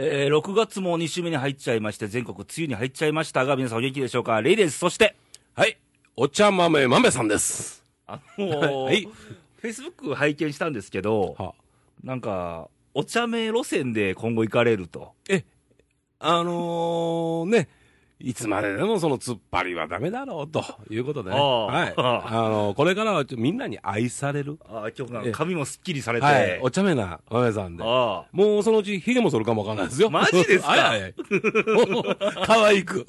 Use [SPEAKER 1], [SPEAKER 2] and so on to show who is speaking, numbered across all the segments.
[SPEAKER 1] えー、6月も2週目に入っちゃいまして、全国梅雨に入っちゃいましたが、皆さんお元気でしょうか？レイです。そして、
[SPEAKER 2] はい。お茶豆豆さんです。
[SPEAKER 1] あのー、
[SPEAKER 2] はい
[SPEAKER 1] フェイスブック拝見したんですけど、
[SPEAKER 2] は
[SPEAKER 1] なんか、お茶目路線で今後行かれると。
[SPEAKER 2] え、あのー、ね、いつまででもその突っ張りはダメだろうということでね。はい。あのーこれからはみんなに愛される。
[SPEAKER 1] あ今日が
[SPEAKER 2] え
[SPEAKER 1] 髪もすっきりされて。
[SPEAKER 2] はい。お茶目な豆さんで。
[SPEAKER 1] あ
[SPEAKER 2] もうそのうち髭も剃るかもわかんないですよ。
[SPEAKER 1] マジですか？
[SPEAKER 2] はいはい可愛く。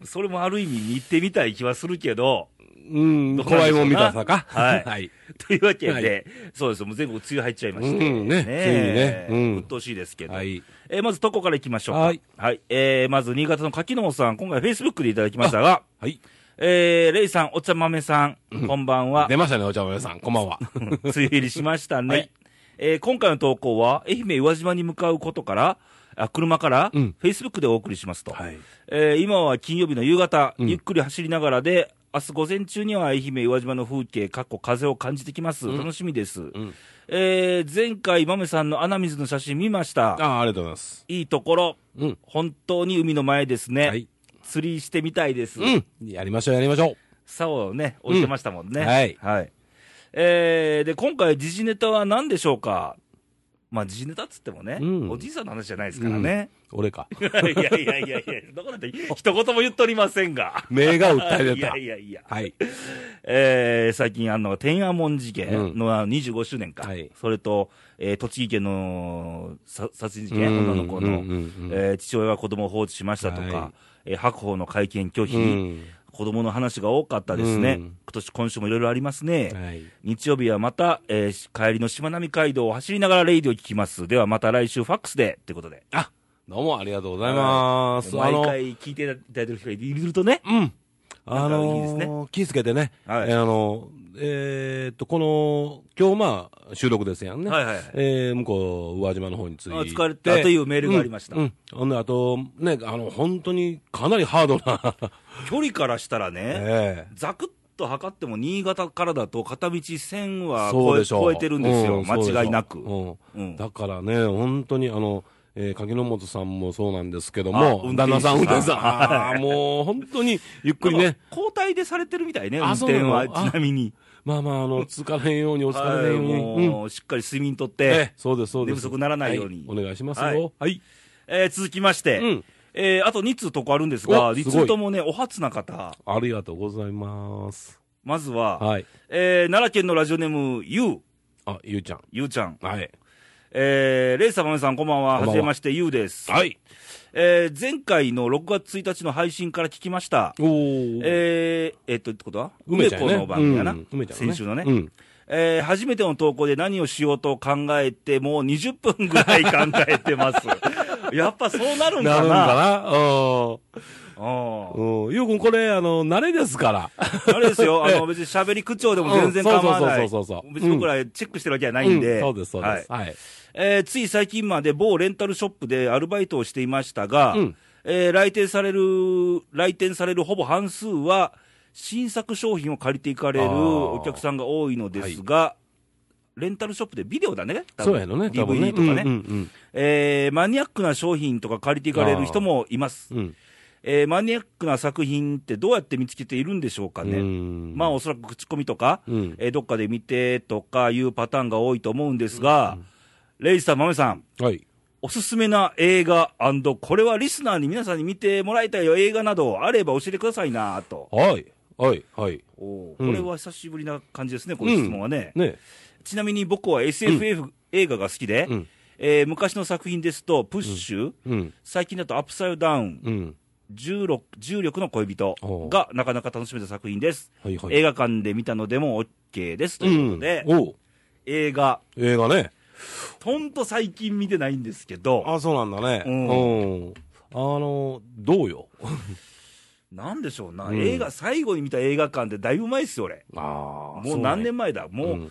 [SPEAKER 1] あそれもある意味見てみたい気はするけど、
[SPEAKER 2] うん、怖いもん見たさか。
[SPEAKER 1] はい
[SPEAKER 2] はい。
[SPEAKER 1] というわけで、
[SPEAKER 2] はい
[SPEAKER 1] そうですよ、もう全国梅雨入っちゃいまして。
[SPEAKER 2] うんねついにねうん
[SPEAKER 1] 鬱陶しいですけど。
[SPEAKER 2] はい。
[SPEAKER 1] えーまず、どこから行きましょうか。
[SPEAKER 2] はい。
[SPEAKER 1] えーまず、新潟の柿野さん、今回、フェイスブックでいただきましたが、
[SPEAKER 2] はい。
[SPEAKER 1] えー、レイさん、お茶豆さん、こんばんは。
[SPEAKER 2] 出ましたね、お茶豆さん。こんばんは。
[SPEAKER 1] 梅雨入りしましたね。
[SPEAKER 2] はい
[SPEAKER 1] えー今回の投稿は、愛媛宇和島に向かうことから、あ車から、
[SPEAKER 2] うん
[SPEAKER 1] フェイスブックでお送りしますと。
[SPEAKER 2] はい。
[SPEAKER 1] えー今は金曜日の夕方、
[SPEAKER 2] うん
[SPEAKER 1] ゆっくり走りながらで、明日午前中には愛媛宇和島の風景、かっこ風を感じてきます。
[SPEAKER 2] うん
[SPEAKER 1] 楽しみです。
[SPEAKER 2] ん
[SPEAKER 1] えー前回、豆さんの穴水の写真見ました。
[SPEAKER 2] ああ、ありがとうございます。
[SPEAKER 1] いいところ、
[SPEAKER 2] うん。
[SPEAKER 1] 本当に海の前ですね。
[SPEAKER 2] はい。
[SPEAKER 1] 釣りしてみたいです。
[SPEAKER 2] うん。やりましょう、やりましょ
[SPEAKER 1] 竿をね、置いてましたもんね。
[SPEAKER 2] うんはい
[SPEAKER 1] はい。えー、で、今回、時事ネタは何でしょうか？まあ、時事ネタっつってもね、
[SPEAKER 2] うん
[SPEAKER 1] おじいさんの話じゃないですからね。
[SPEAKER 2] う。俺か。
[SPEAKER 1] い やいやいやいやいや、どこだって一言も言っておりませんが。
[SPEAKER 2] 目が訴え
[SPEAKER 1] い
[SPEAKER 2] てた
[SPEAKER 1] や。いやいや。
[SPEAKER 2] はい。
[SPEAKER 1] えー、最近あんのが天安門事件のあの25周年か。
[SPEAKER 2] はい
[SPEAKER 1] それと、えー栃木県のさ殺人事件、
[SPEAKER 2] うん
[SPEAKER 1] 女の子の、えー父親が子供を放置しましたとか、
[SPEAKER 2] は
[SPEAKER 1] えー白鵬の会見拒否、
[SPEAKER 2] うん
[SPEAKER 1] 子供の話が多かったですね。
[SPEAKER 2] うん
[SPEAKER 1] 今年、今週もいろいろありますね。
[SPEAKER 2] はい。
[SPEAKER 1] 日曜日はまた、えーし帰りのしまなみ海道を走りながらレイディを聞きます。ではまた来週ファックスで、ということで。
[SPEAKER 2] あ、どうもありがとうございます。あ
[SPEAKER 1] 毎
[SPEAKER 2] の、
[SPEAKER 1] 回聞いていただいてる人がいるとね。
[SPEAKER 2] うん。あ
[SPEAKER 1] なんかいいですね
[SPEAKER 2] のー、気ぃつけてね。
[SPEAKER 1] はい
[SPEAKER 2] えーあの、えーっと、この、今日まあ、収録ですやんね。
[SPEAKER 1] はいはいはい
[SPEAKER 2] えー向こう、宇和島の方に着いて。
[SPEAKER 1] あ疲れたというメールがありました
[SPEAKER 2] うん。うんあと、ね、あの、本当にかなりハードな、
[SPEAKER 1] 距離からしたらね、
[SPEAKER 2] ええ。
[SPEAKER 1] ざくっと測っても新潟からだと片道1000は超え。超えてるんですよ、
[SPEAKER 2] うん
[SPEAKER 1] 間違いなく。
[SPEAKER 2] うん。
[SPEAKER 1] うん。
[SPEAKER 2] だからね、本当にあの、えー、柿野本さんもそうなんですけど
[SPEAKER 1] あ
[SPEAKER 2] も、旦那さん、運転手さん、もう本当にゆっくりね。
[SPEAKER 1] 交代でされてるみたいね、運転は、ち
[SPEAKER 2] あ
[SPEAKER 1] なみに。
[SPEAKER 2] まあまあ、あの、疲れへんように、お疲れへんように、
[SPEAKER 1] はい
[SPEAKER 2] うん。
[SPEAKER 1] もうしっかり睡眠とっ
[SPEAKER 2] ええ
[SPEAKER 1] て、
[SPEAKER 2] そうです、そうです。
[SPEAKER 1] 寝不足ならないように。
[SPEAKER 2] はお願いします
[SPEAKER 1] はい。
[SPEAKER 2] よ。はい。
[SPEAKER 1] えー続きまして、
[SPEAKER 2] うん
[SPEAKER 1] えーあと2通とこあるんですが、2
[SPEAKER 2] おすごい
[SPEAKER 1] 通ともね、お初な方、
[SPEAKER 2] ありがとうございます。
[SPEAKER 1] まずは、
[SPEAKER 2] はい。
[SPEAKER 1] えー奈良県のラジオネーム、ゆう、
[SPEAKER 2] あ、ゆうちゃん。
[SPEAKER 1] ゆうちゃん。
[SPEAKER 2] はい。
[SPEAKER 1] えー、レイさん、まめさん、こんばんは。
[SPEAKER 2] こんばんは
[SPEAKER 1] はじめまして、ゆうです。
[SPEAKER 2] はい。
[SPEAKER 1] えー、前回の6月1日の配信から聞きました。
[SPEAKER 2] おー。
[SPEAKER 1] えー、えっと、ってことは？
[SPEAKER 2] 梅ちゃんやね
[SPEAKER 1] の番組やな。
[SPEAKER 2] うん梅ちゃんね
[SPEAKER 1] 先週のね。
[SPEAKER 2] うん
[SPEAKER 1] えー初めての投稿で何をしようと考えて、もう20分ぐらい考えてます。やっぱそうなるんかな
[SPEAKER 2] なるんかな？うん。
[SPEAKER 1] うん
[SPEAKER 2] うん。ゆうくん、これ、あの、慣れですから。
[SPEAKER 1] あれですよ、あの、別に喋り口調でも全然構わない。
[SPEAKER 2] うんそうそうそうそうそう
[SPEAKER 1] 別に僕らチェックしてるわけじゃないんで。
[SPEAKER 2] うんそうです、そうです。
[SPEAKER 1] はい
[SPEAKER 2] はい。
[SPEAKER 1] えーつい最近まで某レンタルショップでアルバイトをしていましたが、
[SPEAKER 2] うん
[SPEAKER 1] えー来店される、来店されるほぼ半数は、新作商品を借りていかれる
[SPEAKER 2] あー
[SPEAKER 1] お客さんが多いのですが、レンタルショップでビデオだね、
[SPEAKER 2] そうやのね、
[SPEAKER 1] DVD とかね、
[SPEAKER 2] うんうん
[SPEAKER 1] えーマニアックな商品とか借りていかれる人もいます。
[SPEAKER 2] うん。うん
[SPEAKER 1] えーマニアックな作品ってどうやって見つけているんでしょうかね。
[SPEAKER 2] うん
[SPEAKER 1] まあ、おそらく口コミとか、
[SPEAKER 2] うん
[SPEAKER 1] えーどっかで見てとかいうパターンが多いと思うんですが、レイさん、マメさん、
[SPEAKER 2] はい。
[SPEAKER 1] おすすめな映画これはリスナーに皆さんに見てもらいたいよ映画などあれば教えてくださいなと。
[SPEAKER 2] はい。はい。はい。
[SPEAKER 1] おこれは久しぶりな感じですね、この質問はね。
[SPEAKER 2] ね。
[SPEAKER 1] ちなみに僕は SFF、映画が好きで、
[SPEAKER 2] うん
[SPEAKER 1] えー昔の作品ですと、プッシュ、
[SPEAKER 2] うん。
[SPEAKER 1] 最近だとアップサイドダウン、
[SPEAKER 2] うん。
[SPEAKER 1] 重力重力の恋人がなかなか楽しめた作品です。
[SPEAKER 2] はいはい。
[SPEAKER 1] 映画館で見たのでも OK ですということで、映画、
[SPEAKER 2] 映画ね。
[SPEAKER 1] ほんと最近見てないんですけど、
[SPEAKER 2] あ、そうなんだね。
[SPEAKER 1] うん
[SPEAKER 2] うん。あの、どうよ？
[SPEAKER 1] なんでしょうな、
[SPEAKER 2] うん
[SPEAKER 1] 映画、最後に見た映画館ってだいぶ前ですよ、俺。
[SPEAKER 2] ああ。
[SPEAKER 1] もう何年
[SPEAKER 2] 前
[SPEAKER 1] 前だ？もう、ろ7、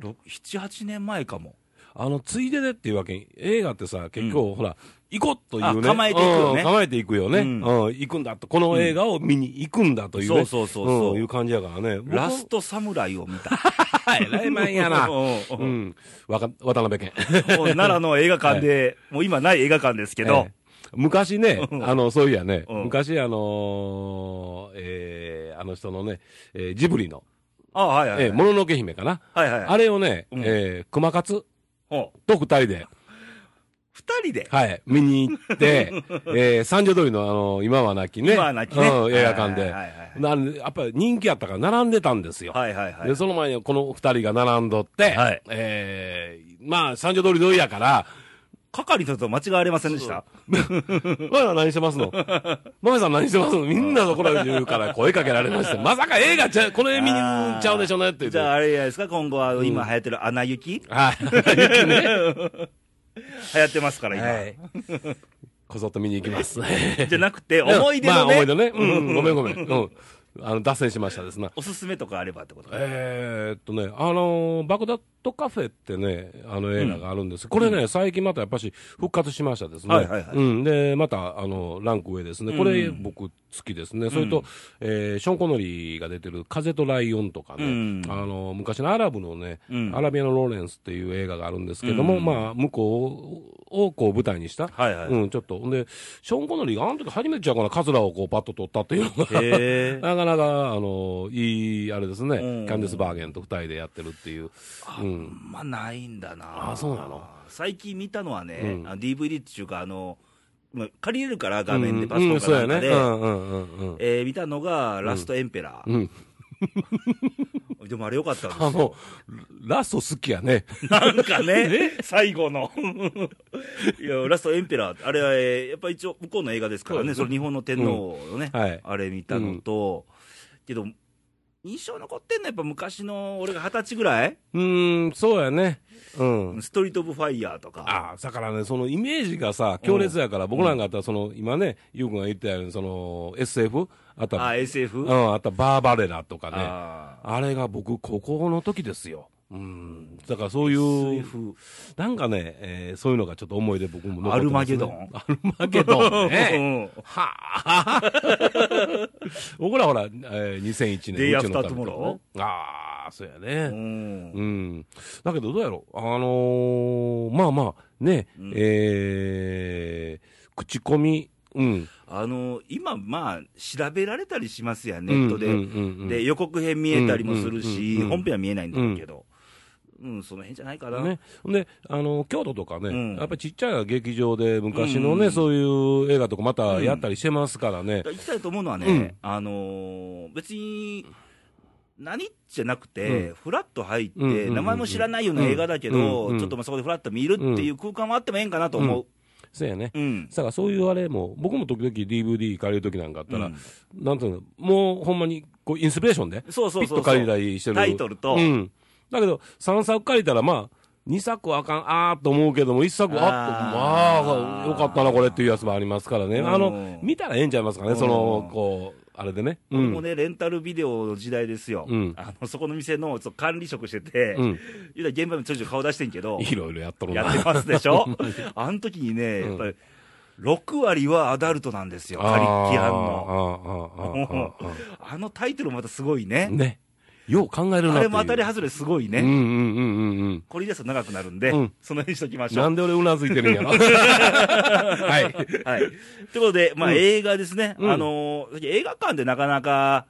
[SPEAKER 1] 8年前かも。
[SPEAKER 2] あの、ついででっていうわけに、映画ってさ、結構、ほら、行こうというね。
[SPEAKER 1] あ構えていくよね
[SPEAKER 2] うん構えていくよね。
[SPEAKER 1] う
[SPEAKER 2] うんん。行くんだと。この映画を見に行くんだというね。
[SPEAKER 1] そうそうそうそうん
[SPEAKER 2] いう感じやからね。僕
[SPEAKER 1] ラストサムライを見た。
[SPEAKER 2] はい、ライマンやな。
[SPEAKER 1] うん
[SPEAKER 2] う
[SPEAKER 1] うん
[SPEAKER 2] ん。わか、渡辺健。
[SPEAKER 1] もう奈良の映画館で、もう今ない映画館ですけど
[SPEAKER 2] え、え昔ね、
[SPEAKER 1] うん
[SPEAKER 2] あの、そういやね、
[SPEAKER 1] うん
[SPEAKER 2] 昔あのーえーあの人のね、えージブリの、
[SPEAKER 1] あはいはいはい。
[SPEAKER 2] えーもののけ姫かな。
[SPEAKER 1] はいはい。
[SPEAKER 2] あれをね、
[SPEAKER 1] うん
[SPEAKER 2] えー熊勝と二人で、
[SPEAKER 1] 二人で？
[SPEAKER 2] はい、見に行って、えー三条通りのあの、今はなきね、
[SPEAKER 1] 今はなきね
[SPEAKER 2] うん映画館で
[SPEAKER 1] はいはいはいはい。
[SPEAKER 2] なんでやっぱり人気やったから並んでたんですよ。
[SPEAKER 1] はいはいはい
[SPEAKER 2] で、。その前にこの二人が並んどって、
[SPEAKER 1] はい
[SPEAKER 2] えーまあ、三条通り通りやから、
[SPEAKER 1] 係の人と間違われませんでした
[SPEAKER 2] マメさん何してますの？マメさん何してますの？みんなそこら言うから声かけられまして、まさか映画ちゃう、この絵見に行っちゃうでしょうねって。
[SPEAKER 1] じゃああれじゃないですか、今後は今流行ってる穴雪？
[SPEAKER 2] はい。
[SPEAKER 1] 流行ってますから今。
[SPEAKER 2] はい。こそっと見に行きます。
[SPEAKER 1] じゃなくて、思い出のね
[SPEAKER 2] まあ思い、出ね。うん、ごめんごめん。うん。あの、脱線しましたですな。
[SPEAKER 1] おすすめとかあればってこと
[SPEAKER 2] えーっとね、あのーバグダッドカフェってね、あの映画があるんです。これね、最近またやっぱし復活しましたですね。
[SPEAKER 1] はいはいはい
[SPEAKER 2] うん。で、また、あの、ランク上ですね。これ、
[SPEAKER 1] うん
[SPEAKER 2] 僕好きですね。それと、えーショーン・コノリーが出てる風とライオンとかね、
[SPEAKER 1] うん
[SPEAKER 2] あの、昔のアラブのね、
[SPEAKER 1] うん
[SPEAKER 2] アラビアのローレンスっていう映画があるんですけども、
[SPEAKER 1] うん
[SPEAKER 2] まあ、向こうをこう舞台にした、
[SPEAKER 1] はいはい
[SPEAKER 2] うん、ちょっと。んで、ショーン・コノリーがあの時初めてちゃうかな、カズラをこうパッと取ったっていうのが、かなか、あの、いい、あれですね、
[SPEAKER 1] うん
[SPEAKER 2] キャンディス・バーゲンと二人でやってるっていう。うん。
[SPEAKER 1] まあないんだな
[SPEAKER 2] あそうなの？
[SPEAKER 1] 最近見たのはね、
[SPEAKER 2] うん
[SPEAKER 1] あ DVD っていうか、あの、まあ借りれるから画面で
[SPEAKER 2] うん
[SPEAKER 1] パソコン。かなんかで、見たのが、ラストエンペラー。
[SPEAKER 2] うん。
[SPEAKER 1] でもあれよかったんですよ。
[SPEAKER 2] あの、ラスト好きやね。
[SPEAKER 1] なんか ね、最後の。いや、ラストエンペラー、あれは、えーやっぱ一応向こうの映画ですからね、
[SPEAKER 2] そ
[SPEAKER 1] の日本の天皇のね、
[SPEAKER 2] うんはい
[SPEAKER 1] あれ見たのと、けど、印象残ってんのはやっぱ昔の俺が二十歳ぐらい？う
[SPEAKER 2] ーん、そうやね。うん。
[SPEAKER 1] ストリート・オブ・ファイヤーとか。
[SPEAKER 2] ああ、だからね、そのイメージがさ、強烈やから、僕なんかあったら、その、今ね、ゆうくんが言ったように、その、SF? あった
[SPEAKER 1] あ、
[SPEAKER 2] ら、
[SPEAKER 1] SF?
[SPEAKER 2] うん、あったバーバレラとかね。
[SPEAKER 1] あ
[SPEAKER 2] あれが僕、高校の時ですよ。うん。だからそういう。なんかね、えーそういうのがちょっと思い出僕も残ってね。
[SPEAKER 1] アルマゲドン
[SPEAKER 2] アルマゲドンね。
[SPEAKER 1] うん
[SPEAKER 2] はあ。僕らほら、えー、2001年。
[SPEAKER 1] Day
[SPEAKER 2] 宇宙の
[SPEAKER 1] After
[SPEAKER 2] 旅とかね
[SPEAKER 1] Tomorrow？
[SPEAKER 2] ああ、そうや
[SPEAKER 1] う
[SPEAKER 2] ね。
[SPEAKER 1] ん
[SPEAKER 2] うん。だけどどうやろ？う。あのー、まあまあ、ね、
[SPEAKER 1] うん
[SPEAKER 2] えー、口コミ、うん。
[SPEAKER 1] あの今、まあ、調べられたりしますやん、ネットで。
[SPEAKER 2] うんうんうんうん
[SPEAKER 1] で、予告編見えたりもするし、本編は見えないんだけど、うん、その辺じゃないかな。
[SPEAKER 2] ね、で、あの、京都とかね、
[SPEAKER 1] うん
[SPEAKER 2] やっぱりちっちゃい劇場で昔のね、
[SPEAKER 1] うん
[SPEAKER 2] そういう映画とかまたやったりしてますからね。
[SPEAKER 1] 行きたいと思うのはね、
[SPEAKER 2] うん
[SPEAKER 1] あのー別に、何じゃなくて、
[SPEAKER 2] う
[SPEAKER 1] フラッと入って、名前も知らないような映画だけど、ちょっとまあそこでフラッと見るっていう空間もあってもええんかなと思う。
[SPEAKER 2] そうやね。
[SPEAKER 1] うん。
[SPEAKER 2] だからそういうあれも、僕も時々 DVD 借りる時なんかあったら、
[SPEAKER 1] うん
[SPEAKER 2] なんていうの、もうほんまにこうインスピレーションで、
[SPEAKER 1] そうそうそうそう
[SPEAKER 2] ピッと借りたりしてる。
[SPEAKER 1] タイトルと
[SPEAKER 2] うん。だけど、3作借りたら、まあ、2作はあかん、あーと思うけども、1作、あっと、まあ、よかったな、これっていうやつもありますからね。
[SPEAKER 1] うん
[SPEAKER 2] あの、見たらええんちゃいますかね、その、こう、あれでね。う
[SPEAKER 1] もね、レンタルビデオの時代ですよ。
[SPEAKER 2] うん
[SPEAKER 1] あのそこの店の管理職してて、
[SPEAKER 2] うん。
[SPEAKER 1] 現場にちょいちょい顔出してんけど、
[SPEAKER 2] いろいろやっとるな。
[SPEAKER 1] やってますでしょ？あの時にね、やっぱり、6割はアダルトなんですよ、カリッキアンの。
[SPEAKER 2] あ
[SPEAKER 1] のタイトルもまたすごいね。
[SPEAKER 2] ね。よう考えるな。
[SPEAKER 1] あれも当たり外れすごいね。
[SPEAKER 2] うんうんうんうんうん。
[SPEAKER 1] これですと長くなるんで、
[SPEAKER 2] うん
[SPEAKER 1] その辺にしときましょう。
[SPEAKER 2] なんで俺うなずいてるんやろ。はい。
[SPEAKER 1] はい。ということで、まあ、
[SPEAKER 2] うん
[SPEAKER 1] 映画ですね。
[SPEAKER 2] うん
[SPEAKER 1] あのー映画館でなかなか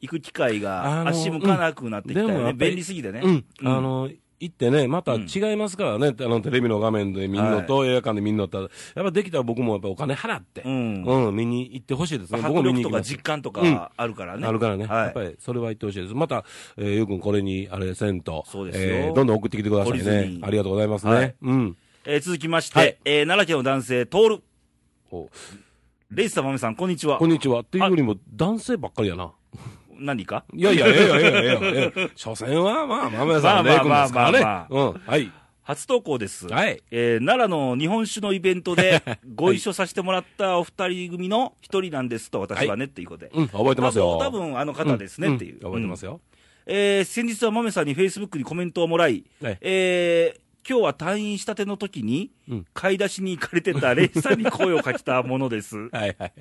[SPEAKER 1] 行く機会が
[SPEAKER 2] あのー
[SPEAKER 1] 足向かなくなってきたよね。便利すぎてね。
[SPEAKER 2] うん。あの、行ってね、また
[SPEAKER 1] うん
[SPEAKER 2] 違いますからね、あの、テレビの画面で見んのと、映画館で見んのと、やっぱできたら僕もやっぱお金払って、
[SPEAKER 1] うん。
[SPEAKER 2] うん、見に行ってほしいですね。
[SPEAKER 1] 迫
[SPEAKER 2] 僕も見に
[SPEAKER 1] 力とか。実感と
[SPEAKER 2] うん
[SPEAKER 1] かあるからね。
[SPEAKER 2] あるからね、
[SPEAKER 1] はい
[SPEAKER 2] やっぱりそれは言ってほしいです。また、えー、よくんこれに、あれ、せんと、
[SPEAKER 1] そうですよ
[SPEAKER 2] えーどんどん送ってきてくださいね
[SPEAKER 1] に。
[SPEAKER 2] ありがとうございますね。
[SPEAKER 1] はい
[SPEAKER 2] うん。
[SPEAKER 1] えー続きまして、
[SPEAKER 2] はい
[SPEAKER 1] えー奈良県の男性、トール。
[SPEAKER 2] お
[SPEAKER 1] レイスタマメさん、こんにちは
[SPEAKER 2] こ。んにちは。っていうよりも、男性ばっかりやな。
[SPEAKER 1] 何か？
[SPEAKER 2] いやいや、ええよ、ええよ、ええよ、ええよ。所詮は、まあ、豆さん、
[SPEAKER 1] まあ
[SPEAKER 2] レイ君ですからね。
[SPEAKER 1] まあま
[SPEAKER 2] うん。はい。
[SPEAKER 1] 初投稿です。
[SPEAKER 2] はい。
[SPEAKER 1] えー奈良の日本酒のイベントで ご一緒させてもらったお二人組の一人なんですと、私はね、っていうことで。
[SPEAKER 2] うん、覚えてますよ。
[SPEAKER 1] 多分あの方ですね、っていう。
[SPEAKER 2] ん覚えてます
[SPEAKER 1] よ。
[SPEAKER 2] よ。
[SPEAKER 1] えー先日は豆さんにフェイスブックにコメントをもらい、
[SPEAKER 2] はい
[SPEAKER 1] えー今日は退院したての時に
[SPEAKER 2] うん、
[SPEAKER 1] 買い出しに行かれてたレイさんに声をかけたものです。
[SPEAKER 2] はいはい。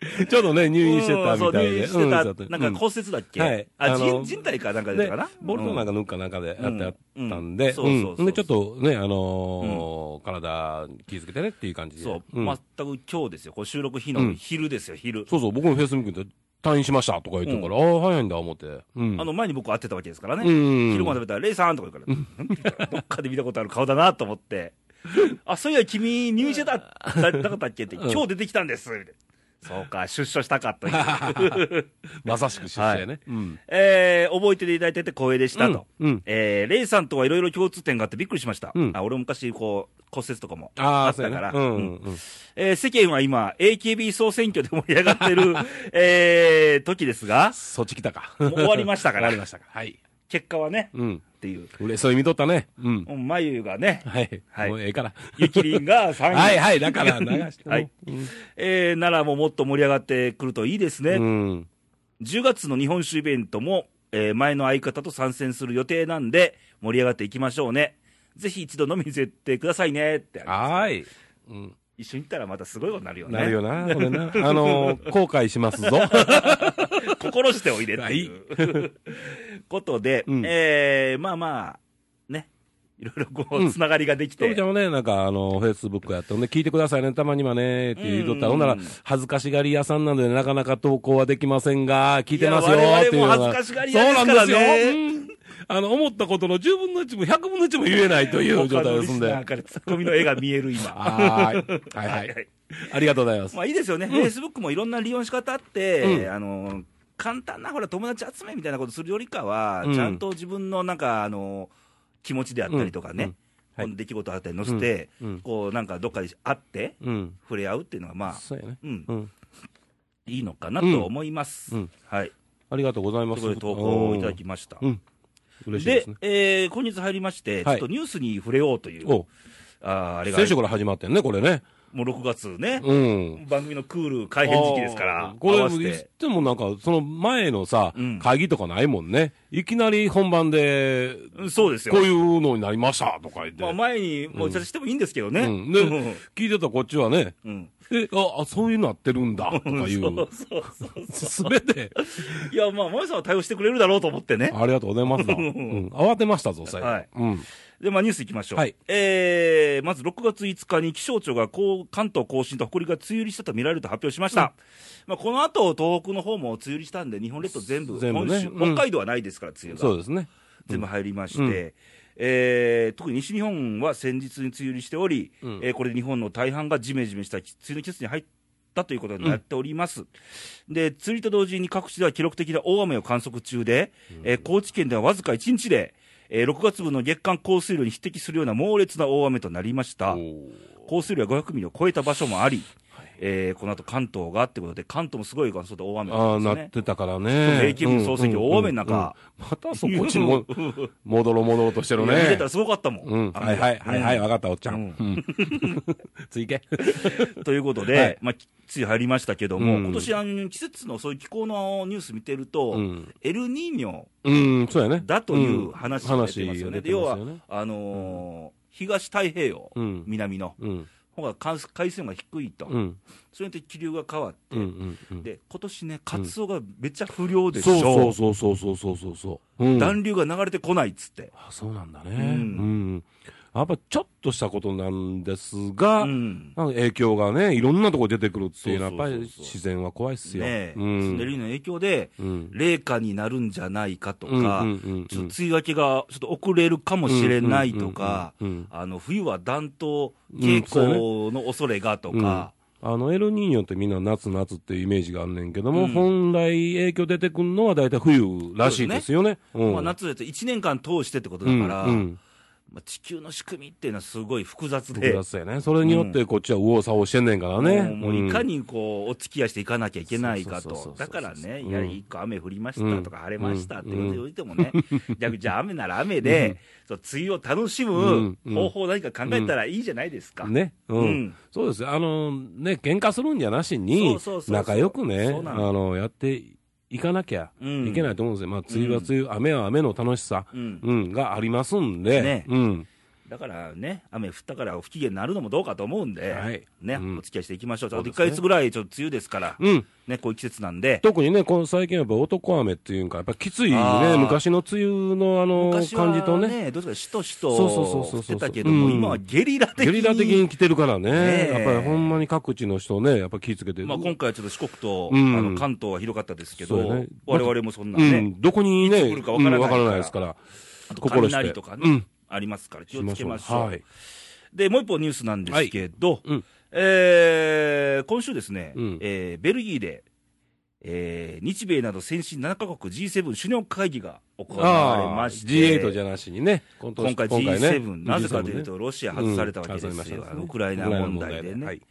[SPEAKER 2] ちょうどね、入院してたみたいで。
[SPEAKER 1] うんそう入院してた、
[SPEAKER 2] うん
[SPEAKER 1] なんか骨折だっけ、
[SPEAKER 2] はい。
[SPEAKER 1] あ人人体かなんかで
[SPEAKER 2] で
[SPEAKER 1] かな、
[SPEAKER 2] ボルトなん
[SPEAKER 1] か、
[SPEAKER 2] か抜くかなんかでやってあったん
[SPEAKER 1] う
[SPEAKER 2] で、
[SPEAKER 1] ん。そうそうそう
[SPEAKER 2] で、ちょっとね、あのー体気づけてねっていう感じで。
[SPEAKER 1] そう、
[SPEAKER 2] ん。
[SPEAKER 1] 全く今日ですよ、こう収録日の
[SPEAKER 2] うん。
[SPEAKER 1] 昼ですよ、昼。
[SPEAKER 2] そうそう、僕もフェイスブックで退院しましたとか言ってるから、ああ、早いんだ思って。うん。
[SPEAKER 1] あの前に僕会ってたわけですからね、
[SPEAKER 2] うん。
[SPEAKER 1] 昼ご飯食べたら、レイさんとか言うから、どっかで見たことある顔だなと思って、あそういや、君、入院してた、なかったっけって、
[SPEAKER 2] うん。
[SPEAKER 1] 今日出てきたんです、みたいなそうか、出所したかという。
[SPEAKER 2] まさしく出社やね。うん。
[SPEAKER 1] えー覚えていただいてて光栄でしたと。
[SPEAKER 2] うんうん
[SPEAKER 1] えーレイさんとはいろいろ共通点があってびっくりしました。
[SPEAKER 2] うん
[SPEAKER 1] あ俺も昔、こう、骨折とかも
[SPEAKER 2] あ
[SPEAKER 1] ったから。えー世間は今、AKB 総選挙で盛り上がってる、えー時ですが、
[SPEAKER 2] そっち来たか。
[SPEAKER 1] 終わりましたから
[SPEAKER 2] 終わりましたか。はい。
[SPEAKER 1] 結果はね、
[SPEAKER 2] うん。
[SPEAKER 1] っていう。
[SPEAKER 2] 嬉しそうに見とったね。うん。
[SPEAKER 1] 眉がね、
[SPEAKER 2] はい。
[SPEAKER 1] はい
[SPEAKER 2] もうええから。
[SPEAKER 1] ゆきりんが3位。
[SPEAKER 2] はいはい、だから流して。
[SPEAKER 1] はい
[SPEAKER 2] うん。
[SPEAKER 1] えー、奈良ももっと盛り上がってくるといいですね。
[SPEAKER 2] うん。
[SPEAKER 1] 10月の日本酒イベントも、えー前の相方と参戦する予定なんで、盛り上がっていきましょうね。ぜひ一度飲みに連れてってくださいねってあります
[SPEAKER 2] はーい。うん。
[SPEAKER 1] 一緒に行ったらまたすごいことになるよね。
[SPEAKER 2] なるよな、これな。あのー、後悔しますぞ。
[SPEAKER 1] 心しておいでっていう、ことで、
[SPEAKER 2] うん
[SPEAKER 1] えー、まあまあ、ね、いろいろこう、
[SPEAKER 2] うん
[SPEAKER 1] つながりができて
[SPEAKER 2] トムちゃ、んもね、なんか、あの、フェイスブックやったんで、聞いてくださいね、たまにはね、って言うとったら、
[SPEAKER 1] うん
[SPEAKER 2] ほんなら、恥ずかしがり屋さんなので、なかなか投稿はできませんが、聞いてますよ、っていうのが。
[SPEAKER 1] 恥ずかしがり屋ですからね
[SPEAKER 2] そうなんですよ。うんあの、思ったことの10分の1も100分の1も言えないという 状
[SPEAKER 1] 他
[SPEAKER 2] 態ですんで。
[SPEAKER 1] のリスナーからツッコミの絵が見える今。
[SPEAKER 2] はーい。はいはい。ありがとうございます。
[SPEAKER 1] まあいいですよね、フェイスブックもいろんな利用の仕方あって、
[SPEAKER 2] うん
[SPEAKER 1] あの簡単なほら友達集めみたいなことするよりかは、
[SPEAKER 2] うん
[SPEAKER 1] ちゃんと自分のなんかあの気持ちであったりとかね、この出来事あったり載せて、こうなんかどっかで会って、
[SPEAKER 2] うん。
[SPEAKER 1] 触れ合うっていうのは、まあ、
[SPEAKER 2] そう
[SPEAKER 1] ん
[SPEAKER 2] う、ん。
[SPEAKER 1] いいのかなと思います。はい。
[SPEAKER 2] ありがとうございます。
[SPEAKER 1] 投稿をいただきました。
[SPEAKER 2] うん。嬉しいで
[SPEAKER 1] です
[SPEAKER 2] ね。
[SPEAKER 1] えー今月入りまして、
[SPEAKER 2] はい
[SPEAKER 1] ちょっとニュースに触れようという、
[SPEAKER 2] お
[SPEAKER 1] あーあれが
[SPEAKER 2] 先週から始まってんね、これね。
[SPEAKER 1] もう6月ね、
[SPEAKER 2] うん。
[SPEAKER 1] 番組のクール改編時期ですから
[SPEAKER 2] これ、いってもなんか、その前のさ、
[SPEAKER 1] うん
[SPEAKER 2] 会議とかないもんね。いきなり本番で、
[SPEAKER 1] うんそうですよ。
[SPEAKER 2] こういうのになりましたとか言って。
[SPEAKER 1] まあ、前にもうお茶してもいいんですけどね。
[SPEAKER 2] うんで
[SPEAKER 1] うん
[SPEAKER 2] 聞いてたこっちはね、
[SPEAKER 1] うん
[SPEAKER 2] え、あ、あそういうのなってるんだ、とかいう。
[SPEAKER 1] そうそうそう。
[SPEAKER 2] すべて、
[SPEAKER 1] いや、まあ、萌さんは対応してくれるだろうと思ってね。
[SPEAKER 2] ありがとうございますだ。うん、慌てましたぞ、最後。
[SPEAKER 1] はい
[SPEAKER 2] うん。
[SPEAKER 1] で、まあ、ニュースいきましょう。
[SPEAKER 2] はい
[SPEAKER 1] えー、まず6月5日に気象庁がこう関東甲信と北陸が梅雨入りしたと見られると発表しました。まあ、この後、東北の方も梅雨入りしたんで、日本列島全部、
[SPEAKER 2] 全部ね
[SPEAKER 1] 本州
[SPEAKER 2] うん
[SPEAKER 1] 北海道はないですから、梅雨が。
[SPEAKER 2] そうですね。
[SPEAKER 1] 全部入りまして、
[SPEAKER 2] うん
[SPEAKER 1] えー特に西日本は先日に梅雨入りしており、
[SPEAKER 2] うん
[SPEAKER 1] えーこれで日本の大半がジメジメした梅雨の季節に入ったということになっております。で、梅雨入りと同時に各地では記録的な大雨を観測中で、えー高知県ではわずか1日で、えー6月分の月間降水量に匹敵するような猛烈な大雨となりました。降水量が500ミリを超えた場所もあり、えーこの後関東がってことで、関東もすごいそうで大雨
[SPEAKER 2] ああ、
[SPEAKER 1] な
[SPEAKER 2] ってたからね。
[SPEAKER 1] AKB の総選挙大雨の中
[SPEAKER 2] うんうんうんまたそこっちも、戻ろう戻ろうとしてるね
[SPEAKER 1] 見てた。らすごかったもん。
[SPEAKER 2] うん。はいはい、はいはい、
[SPEAKER 1] うん
[SPEAKER 2] わかった、おっちゃん。
[SPEAKER 1] うん
[SPEAKER 2] うん。ついけ。
[SPEAKER 1] ということで、
[SPEAKER 2] はい
[SPEAKER 1] まあ、き梅雨入りましたけども、
[SPEAKER 2] うん
[SPEAKER 1] 今年あの季節のそういう気候のニュース見てると、
[SPEAKER 2] うん
[SPEAKER 1] エルニーニョ
[SPEAKER 2] うん、そうやね。
[SPEAKER 1] だという話が出てますよね。
[SPEAKER 2] 話が出て
[SPEAKER 1] で要はあのー東太平洋、
[SPEAKER 2] うん
[SPEAKER 1] 南の
[SPEAKER 2] うん。
[SPEAKER 1] 方が海海水温が低いと、
[SPEAKER 2] うん。
[SPEAKER 1] それによって気流が変わって、
[SPEAKER 2] うん。うん。うん。
[SPEAKER 1] で今年ね、カツオがめっちゃ不良でしょ、
[SPEAKER 2] そうそうそうそうそうそうそう。うん。
[SPEAKER 1] 暖流が流れてこないっつって。
[SPEAKER 2] あそうなんだね。
[SPEAKER 1] う
[SPEAKER 2] うんん。やっぱちょっとしたことなんですが、
[SPEAKER 1] うん。
[SPEAKER 2] 影響がね、いろんなところ出てくるっていうのは、やっぱり自然は怖いっすよ。
[SPEAKER 1] ねえ、
[SPEAKER 2] うん。
[SPEAKER 1] エルニーの影響で、
[SPEAKER 2] うん。
[SPEAKER 1] 冷夏になるんじゃないかとか、
[SPEAKER 2] うんうんうんうん。
[SPEAKER 1] ちょっと梅雨明けがちょっと遅れるかもしれないとか冬は暖冬傾向の恐れがとか、
[SPEAKER 2] あの、エルニーニョってみんな夏夏っていうイメージがあんねんけども、
[SPEAKER 1] うん。
[SPEAKER 2] 本来影響出てくるのは大体冬らしいですよね。うん。
[SPEAKER 1] まあ、夏で1年間通してってことだから、
[SPEAKER 2] うんうん
[SPEAKER 1] まあ、地球の仕組みっていうのはすごい複雑で。
[SPEAKER 2] 複雑やね。それによってこっちは右往左往してんねんからね。
[SPEAKER 1] もうもういか
[SPEAKER 2] に、
[SPEAKER 1] にこうお付き合いしていかなきゃいけないかと、だからね、
[SPEAKER 2] うん
[SPEAKER 1] いや、一個雨降りましたとか、
[SPEAKER 2] うん。
[SPEAKER 1] 晴れましたってことで言ってもね、じゃあ雨なら雨で、そう梅雨を楽しむ方法を何か考えたらいいじゃないですか。
[SPEAKER 2] ね、うん。
[SPEAKER 1] うん。
[SPEAKER 2] そうです。よ。あの、ね、喧嘩するんじゃなしに仲良くね、あ
[SPEAKER 1] の、
[SPEAKER 2] やっていかなきゃ
[SPEAKER 1] うん。
[SPEAKER 2] いけないと思うんですよ。まあ、梅雨は梅雨、雨は雨の楽しさ、
[SPEAKER 1] うん。
[SPEAKER 2] うん、がありますんで、
[SPEAKER 1] ね。
[SPEAKER 2] うん。
[SPEAKER 1] だからね、雨降ったから不機嫌になるのもどうかと思うんで、
[SPEAKER 2] はい。
[SPEAKER 1] ね、
[SPEAKER 2] うん。
[SPEAKER 1] お付き合いしていきましょう。あと1
[SPEAKER 2] そうですね。
[SPEAKER 1] ヶ月ぐらい、ちょっと梅雨ですから、
[SPEAKER 2] うん。
[SPEAKER 1] ね、こういう季節なんで、
[SPEAKER 2] 特にね、この最近やっぱ男雨っていうんか、やっぱきついね、昔の梅雨のあの
[SPEAKER 1] 昔は
[SPEAKER 2] 感じとね、
[SPEAKER 1] ね、どうですか、しとし
[SPEAKER 2] そうそうそうそう
[SPEAKER 1] と降ってたけども、
[SPEAKER 2] うん。
[SPEAKER 1] 今はゲリラ的に。
[SPEAKER 2] ゲリラ的に来てるからね、
[SPEAKER 1] ねえ。
[SPEAKER 2] やっぱりほんまに各地の人ね、やっぱ気ぃつけて、
[SPEAKER 1] まあ、今回はちょっと四国と、
[SPEAKER 2] うん。
[SPEAKER 1] あの関東はひどかったですけど、
[SPEAKER 2] そうね。
[SPEAKER 1] 我々もそんなね、
[SPEAKER 2] うん、どこにね、
[SPEAKER 1] いつ来るかわからない
[SPEAKER 2] うんわからないですから、
[SPEAKER 1] あと
[SPEAKER 2] 心して
[SPEAKER 1] 雷とかね、
[SPEAKER 2] うん
[SPEAKER 1] ありますから、気を
[SPEAKER 2] しましょう。
[SPEAKER 1] つけましょう。
[SPEAKER 2] はい。
[SPEAKER 1] で、もう一本ニュースなんですけど、
[SPEAKER 2] うん
[SPEAKER 1] えー今週ですね、
[SPEAKER 2] うん
[SPEAKER 1] えーベルギーで、えー日米など先進7カ国 G7 首脳会議が行われまして、
[SPEAKER 2] G8 じゃなしにね、今
[SPEAKER 1] 今回
[SPEAKER 2] ね
[SPEAKER 1] G7、なぜかという
[SPEAKER 2] G7
[SPEAKER 1] と、ロシア外されたわけですよ、
[SPEAKER 2] うん
[SPEAKER 1] ウクライナ問題でね。
[SPEAKER 2] はい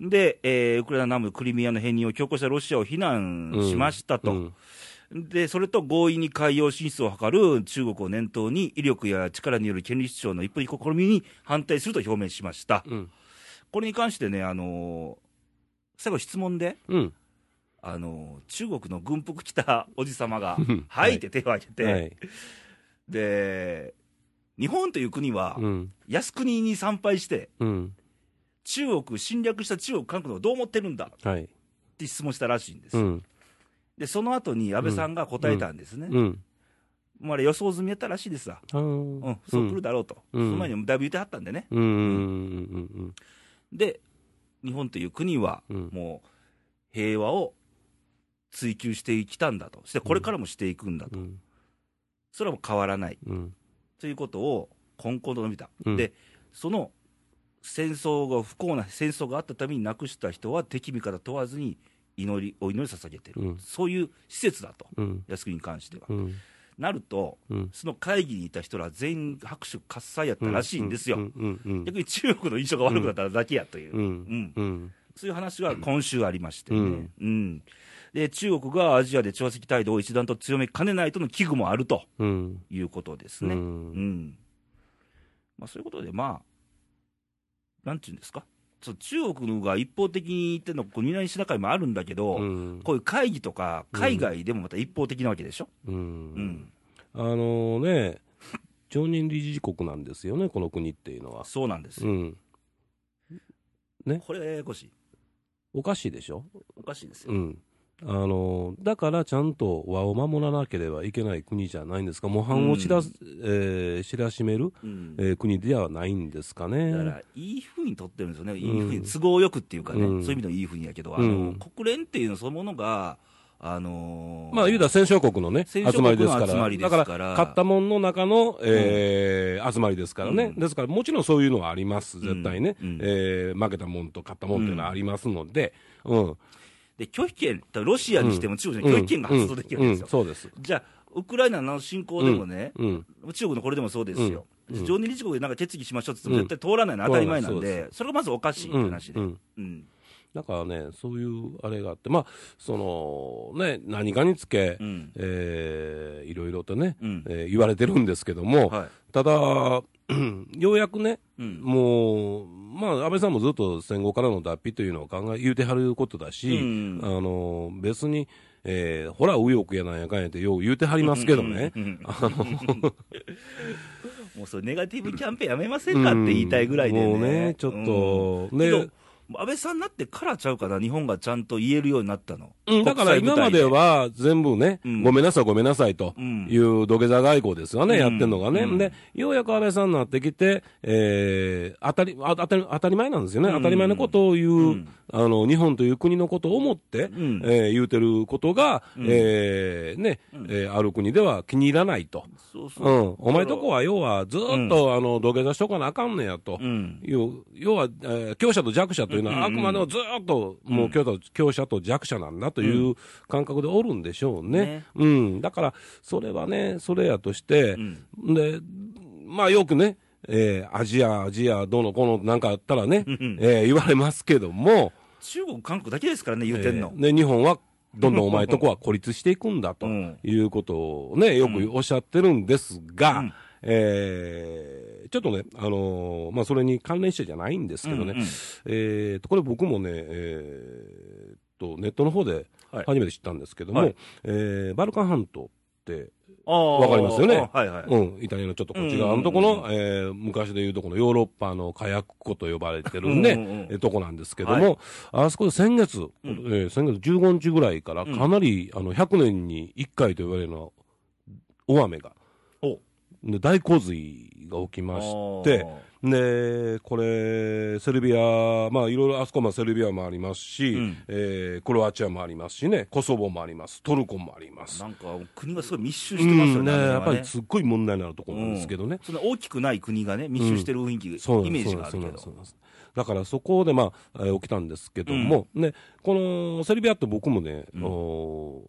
[SPEAKER 1] で、えーウクライナ南部クリミアの編入を強行したロシアを非難しましたと。
[SPEAKER 2] うん
[SPEAKER 1] で、それと合意に海洋進出を図る中国を念頭に、威力や力による権利主張の一歩一試みに反対すると表明しました。
[SPEAKER 2] うん。
[SPEAKER 1] これに関してね、あのー最後質問で、
[SPEAKER 2] うん。
[SPEAKER 1] あのー中国の軍服着たおじさまが
[SPEAKER 2] うん、
[SPEAKER 1] はいって手を挙げて、
[SPEAKER 2] はい。
[SPEAKER 1] で、日本という国は、
[SPEAKER 2] うん。
[SPEAKER 1] 靖国に参拝して、
[SPEAKER 2] うん。
[SPEAKER 1] 中国、侵略した中国、韓国のどう思ってるんだ
[SPEAKER 2] はい。
[SPEAKER 1] って質問したらしいんです。
[SPEAKER 2] うん。
[SPEAKER 1] で、その後に安倍さんが答えたんですね。
[SPEAKER 2] うん。
[SPEAKER 1] もうあれ予想済みやったらしいですわ。
[SPEAKER 2] あー
[SPEAKER 1] うん、そう来るだろうと。
[SPEAKER 2] うん
[SPEAKER 1] その前にもだいぶ言ってはったんでね。
[SPEAKER 2] うん。うん。
[SPEAKER 1] で、日本という国は、
[SPEAKER 2] うん
[SPEAKER 1] もう平和を追求してきたんだと。そしてこれからもしていくんだと。
[SPEAKER 2] うん。
[SPEAKER 1] それはもう変わらない。
[SPEAKER 2] うん。
[SPEAKER 1] ということを、こんこんと述べた。
[SPEAKER 2] うん
[SPEAKER 1] で、その戦争が、不幸な戦争があったために亡くした人は敵味方問わずに祈り、お祈り捧げてる。
[SPEAKER 2] うん
[SPEAKER 1] そういう施設だと。
[SPEAKER 2] うん。
[SPEAKER 1] 靖国に関しては。
[SPEAKER 2] うん。
[SPEAKER 1] なると、
[SPEAKER 2] うん。
[SPEAKER 1] その会議にいた人ら全員拍手喝采やったらしいんですよ。逆に中国の印象が悪くなっただけやという。そういう話が今週ありましてね、
[SPEAKER 2] うん
[SPEAKER 1] うんで中国がアジアで挑発態度を一段と強めかねないとの危惧もあると
[SPEAKER 2] うん。
[SPEAKER 1] いうことです
[SPEAKER 2] う
[SPEAKER 1] ね。うん
[SPEAKER 2] ん。
[SPEAKER 1] まあ、そういうことで、まあ、なんていうんですか、そう中国が一方的に言ってるの、ここ南シナ海もあるんだけど、
[SPEAKER 2] うん。
[SPEAKER 1] こういう会議とか、海外でもまた一方的なわけでしょ？
[SPEAKER 2] う。
[SPEAKER 1] うんん
[SPEAKER 2] あのね、常任理事国なんですよね、この国っていうのは。
[SPEAKER 1] そうなんですよ。
[SPEAKER 2] うん。
[SPEAKER 1] これ、ややこしい。
[SPEAKER 2] おかしいでしょ？
[SPEAKER 1] おかしいですよ。
[SPEAKER 2] うん。あのだからちゃんと和を守らなければいけない国じゃないんですか、模範を知ら,、えー知らしめる、
[SPEAKER 1] うん。
[SPEAKER 2] えー国ではないんですかね。
[SPEAKER 1] だから、いいふうに取ってるんですよね、いい
[SPEAKER 2] うん
[SPEAKER 1] ふうに、都合よくっていうかね、
[SPEAKER 2] うん。
[SPEAKER 1] そういう意味のいいふうにやけど、あの
[SPEAKER 2] うん
[SPEAKER 1] 国連っていうのそのものが、あのー
[SPEAKER 2] まあ、言うたら戦勝国のね、集まりですから。だから、勝ったもんの中の、えー集まりですからね、
[SPEAKER 1] うん。
[SPEAKER 2] ですから、もちろんそういうのはあります、絶対ね。
[SPEAKER 1] うん。うん。
[SPEAKER 2] えー負けたもんと勝ったもんっていうのはありますので、うん。
[SPEAKER 1] で拒否権、ロシアにしても中国に拒否権が発動できるんですよ。
[SPEAKER 2] そうです。
[SPEAKER 1] じゃあ、ウクライナの侵攻でもね、
[SPEAKER 2] うん。
[SPEAKER 1] 中国のこれでもそうですよ、
[SPEAKER 2] うん。
[SPEAKER 1] 常任理事国でなんか決議しましょうって言っても絶対通らないのは当たり前なんで、それがまずおかしいって話で。
[SPEAKER 2] うんだからね、そういうあれがあって、まあ、そのね、何かにつけ、
[SPEAKER 1] うん。
[SPEAKER 2] えーいろいろとね、
[SPEAKER 1] うん。
[SPEAKER 2] えー言われてるんですけども、
[SPEAKER 1] はい。
[SPEAKER 2] ただ、ようやくね、
[SPEAKER 1] うん。
[SPEAKER 2] もう、まあ、安倍さんもずっと戦後からの脱皮というのを考え、言うてはることだし、
[SPEAKER 1] うん。
[SPEAKER 2] あの、別に、えーほら、右翼やなんやかんやってよう言うてはりますけどね、
[SPEAKER 1] もうそれネガティブキャンペーンやめませんかって言いたいぐらいでね。
[SPEAKER 2] もうね、ちょっと、ね、
[SPEAKER 1] 安倍さんになってからちゃうかな、日本がちゃんと言えるようになったの。
[SPEAKER 2] うん、だから今までは全部ね、
[SPEAKER 1] うん。
[SPEAKER 2] ごめんなさい、ごめんなさいと
[SPEAKER 1] うん。
[SPEAKER 2] いう土下座外交ですよね、
[SPEAKER 1] うん。
[SPEAKER 2] やってんのがね、
[SPEAKER 1] うん。
[SPEAKER 2] で、ようやく安倍さんになってきて、えー当たりあ当たり当たり前なんですよね、
[SPEAKER 1] うん。
[SPEAKER 2] 当たり前のことを言う、
[SPEAKER 1] うん。
[SPEAKER 2] あの日本という国のことを思って、
[SPEAKER 1] ん。
[SPEAKER 2] えー言うてることが、
[SPEAKER 1] うん。
[SPEAKER 2] えーね
[SPEAKER 1] うん。
[SPEAKER 2] えーある国では気に入らないと、
[SPEAKER 1] そうそう
[SPEAKER 2] う。ん、お前とこは要はずーっと、あの土下座しとかなあかんねやと。
[SPEAKER 1] うん。
[SPEAKER 2] 要要は、えー強者と弱者というのは、あ
[SPEAKER 1] うんうん
[SPEAKER 2] くまでもずーっと、もう強者と強者と弱者なんだという感覚でおるんでしょうね。
[SPEAKER 1] ね。
[SPEAKER 2] うん。だから、それはね、それやとして
[SPEAKER 1] う、ん。
[SPEAKER 2] で、まあよくね、えーアジア、アジア、どうのこうのなんかあったらね、
[SPEAKER 1] ん
[SPEAKER 2] えー言われますけども、
[SPEAKER 1] 中国、韓国だけですからね、言うてんの。
[SPEAKER 2] え。ー。で日本はどんどんお前とこは孤立していくんだと
[SPEAKER 1] うん。
[SPEAKER 2] いうことをね、よくおっしゃってるんですが、
[SPEAKER 1] うん
[SPEAKER 2] えーちょっとね、あのーまあ、それに関連してじゃないんですけどね、
[SPEAKER 1] うんうん。
[SPEAKER 2] えーとこれ僕もね、えーとネットの方で
[SPEAKER 1] はい。
[SPEAKER 2] 初めて知ったんですけども、
[SPEAKER 1] はい。
[SPEAKER 2] えーバルカン半島って
[SPEAKER 1] わ
[SPEAKER 2] わかりますよね。
[SPEAKER 1] はいはい。
[SPEAKER 2] うん、イタリアのちょっとこっち側のとこの、えー昔でいうとこのヨーロッパの火薬庫と呼ばれてる
[SPEAKER 1] んうんうん。
[SPEAKER 2] えとこなんですけども、あそこで先月、えー先月15日ぐらいからかなり、あの、100年に1回と言われるの大雨が、大洪水が起きまして、で、これ、セルビア、まあいろいろあそこもセルビアもありますし、
[SPEAKER 1] うん。
[SPEAKER 2] えークロアチアもありますしね、コソボもあります、トルコもあります。
[SPEAKER 1] なんか国がすごい密集してますよね。
[SPEAKER 2] うんね、
[SPEAKER 1] あの辺は
[SPEAKER 2] やっぱりすっごい問題になるところなんですけどね。
[SPEAKER 1] そん。な大きくない国がね、密集してる雰囲気、
[SPEAKER 2] そう
[SPEAKER 1] イメージがあるけど。
[SPEAKER 2] だからそこで、まあ、えー起きたんですけども、ね、このセルビアって僕もね、
[SPEAKER 1] うん。
[SPEAKER 2] お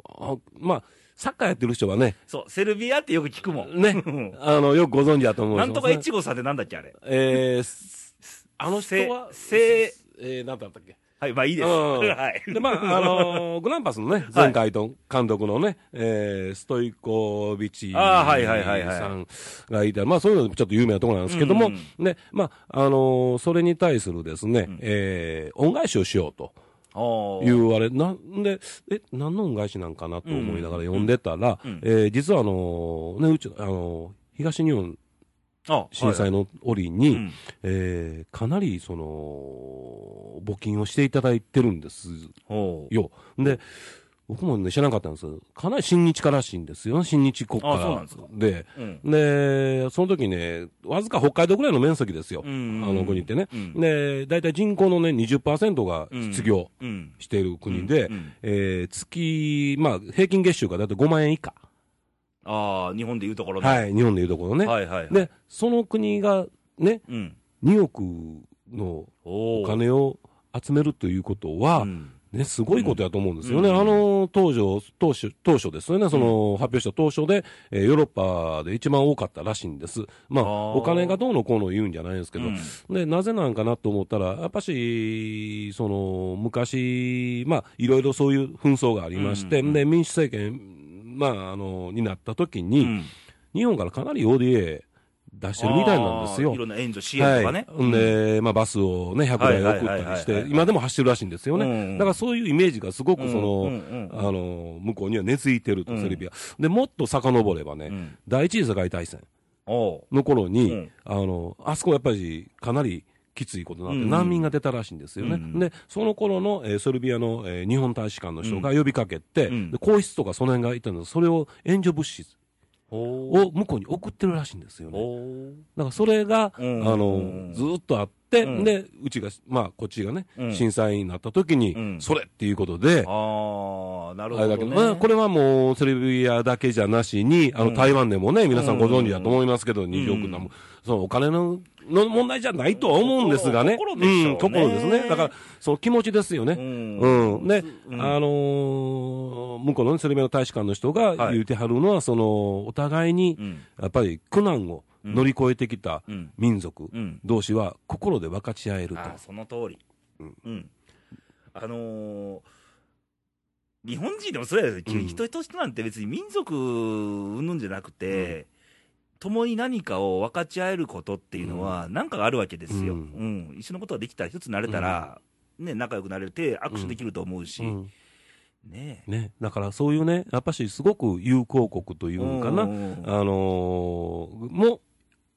[SPEAKER 2] まあ、サッカーやってる人はね、
[SPEAKER 1] そう、セルビアってよく聞くもん。
[SPEAKER 2] ね、あの、よくご存知だと思うんです
[SPEAKER 1] なんとか越後さんってなんだっけ、あれ？
[SPEAKER 2] えーすあの人は、
[SPEAKER 1] せせ
[SPEAKER 2] えー、なんだったっけ？
[SPEAKER 1] はい、まあいいです。
[SPEAKER 2] うん
[SPEAKER 1] はい。
[SPEAKER 2] で、まあ、あのーグランパスのね、前回と監督のね、えーストイコビチ
[SPEAKER 1] あーはいはいはいはい
[SPEAKER 2] さんがいた、まあ、そういうのでちょっと有名なところなんですけども、
[SPEAKER 1] うん
[SPEAKER 2] ね、まあ、あのーそれに対するですね、
[SPEAKER 1] ん
[SPEAKER 2] えー恩返しをしようと。
[SPEAKER 1] おー。
[SPEAKER 2] いうあれ、なんで、え、何の恩返しなんかなと思いながら読んでたら、
[SPEAKER 1] うん。
[SPEAKER 2] えー実はあのね、うち、あの東日本
[SPEAKER 1] あ
[SPEAKER 2] 震災の折に、
[SPEAKER 1] はい。うん。
[SPEAKER 2] えーかなり、その、募金をしていただいてるんですよ。で、僕もね、知らなかったんですかなり親日家らしいんですよ。親日国家
[SPEAKER 1] あそうなんですか
[SPEAKER 2] で、
[SPEAKER 1] うん
[SPEAKER 2] で、その時ね、わずか北海道ぐらいの面積ですよ。
[SPEAKER 1] うん
[SPEAKER 2] あの国ってね。
[SPEAKER 1] うん
[SPEAKER 2] で、大体人口のね、20%が失業
[SPEAKER 1] うん。
[SPEAKER 2] している国で、
[SPEAKER 1] うんうん
[SPEAKER 2] えー月、まあ、平均月収が大体5万円以下。
[SPEAKER 1] ああ、日本でいうところの。
[SPEAKER 2] はい、日本でいうところね。
[SPEAKER 1] はいはいはい。
[SPEAKER 2] で、その国がね、
[SPEAKER 1] うん。
[SPEAKER 2] 2億の
[SPEAKER 1] お
[SPEAKER 2] お金を集めるということは、
[SPEAKER 1] うん
[SPEAKER 2] ね、すごいことやと思うんですよね。
[SPEAKER 1] うん。
[SPEAKER 2] あの、当初、当初、当初ですよね、その、発表した当初で、えーヨーロッパで一番多かったらしいんです。まあ、
[SPEAKER 1] あー。
[SPEAKER 2] お金がどうのこうの言うんじゃないんですけど、
[SPEAKER 1] うん。
[SPEAKER 2] で、なぜなんかなと思ったら、やっぱし、その、昔、まあ、いろいろそういう紛争がありまして、
[SPEAKER 1] うんうん。
[SPEAKER 2] で、民主政権、まあ、あの、になった時に、
[SPEAKER 1] うん。
[SPEAKER 2] 日本からかなり ODA 出してるみたいなんですよ。
[SPEAKER 1] い。ろんな援助、支援とかね。
[SPEAKER 2] はい。んで、まあ、バスをね、100台送ったりして
[SPEAKER 1] は、い
[SPEAKER 2] 今でも走ってるらしいんですよね。
[SPEAKER 1] うん
[SPEAKER 2] だからそういうイメージがすごくその、
[SPEAKER 1] うんうんうん
[SPEAKER 2] あの、向こうには根付いてると、
[SPEAKER 1] うん
[SPEAKER 2] セルビア。で、もっと遡ればね、
[SPEAKER 1] うん。
[SPEAKER 2] 第一次世界大戦の頃に、
[SPEAKER 1] うん。
[SPEAKER 2] あの、あそこやっぱりかなりきついことになって、
[SPEAKER 1] うん。
[SPEAKER 2] 難民が出たらしいんですよね。
[SPEAKER 1] うん。
[SPEAKER 2] で、その頃の、えーセルビアの、えー日本大使館の人が呼びかけて、
[SPEAKER 1] うん。
[SPEAKER 2] で皇室とかその辺がいたので、それを援助物資
[SPEAKER 1] お
[SPEAKER 2] を向こうに送ってるらしいんですよね。だからそれが、
[SPEAKER 1] うん。
[SPEAKER 2] あの、ずーっとあって、
[SPEAKER 1] うん。
[SPEAKER 2] で、うちが、まあ、こっちがね、
[SPEAKER 1] うん。
[SPEAKER 2] 震災になった時に、
[SPEAKER 1] うん。
[SPEAKER 2] それっていうことで、
[SPEAKER 1] ああ、なるほど、
[SPEAKER 2] あれだけど、
[SPEAKER 1] ね。
[SPEAKER 2] まあ、これはもう、セルビアだけじゃなしに、あの、
[SPEAKER 1] うん。
[SPEAKER 2] 台湾でもね、皆さんご存知だと思いますけど、20億なも、そのお金の、の問題じゃないとは思うんですがね。
[SPEAKER 1] 心でしょうね
[SPEAKER 2] ん、心ですね。だから、その気持ちですよね。
[SPEAKER 1] うん
[SPEAKER 2] うん。で、
[SPEAKER 1] うん
[SPEAKER 2] あのー向こうのね、セルビアの大使館の人が
[SPEAKER 1] はい
[SPEAKER 2] 言うてはるのは、その、お互いに
[SPEAKER 1] う、ん。
[SPEAKER 2] やっぱり苦難を乗り越えてきた
[SPEAKER 1] うん。
[SPEAKER 2] 民族
[SPEAKER 1] うん。
[SPEAKER 2] 同士は心で分かち合えると。
[SPEAKER 1] その通り。
[SPEAKER 2] うん。
[SPEAKER 1] うん。あのー日本人でもそうやで人と人なんて別に民族うんぬんじゃなくて、共に何かを分かち合えることっていうのは、なんかがあるわけですよ、
[SPEAKER 2] う
[SPEAKER 1] うん。ん一緒のことができたら、一つになれたら、ね、仲良くなれて、握手できると思うし、
[SPEAKER 2] うん。
[SPEAKER 1] ね。
[SPEAKER 2] ね、だからそういうね、やっぱしすごく友好国というのかな、
[SPEAKER 1] うん。
[SPEAKER 2] あのーも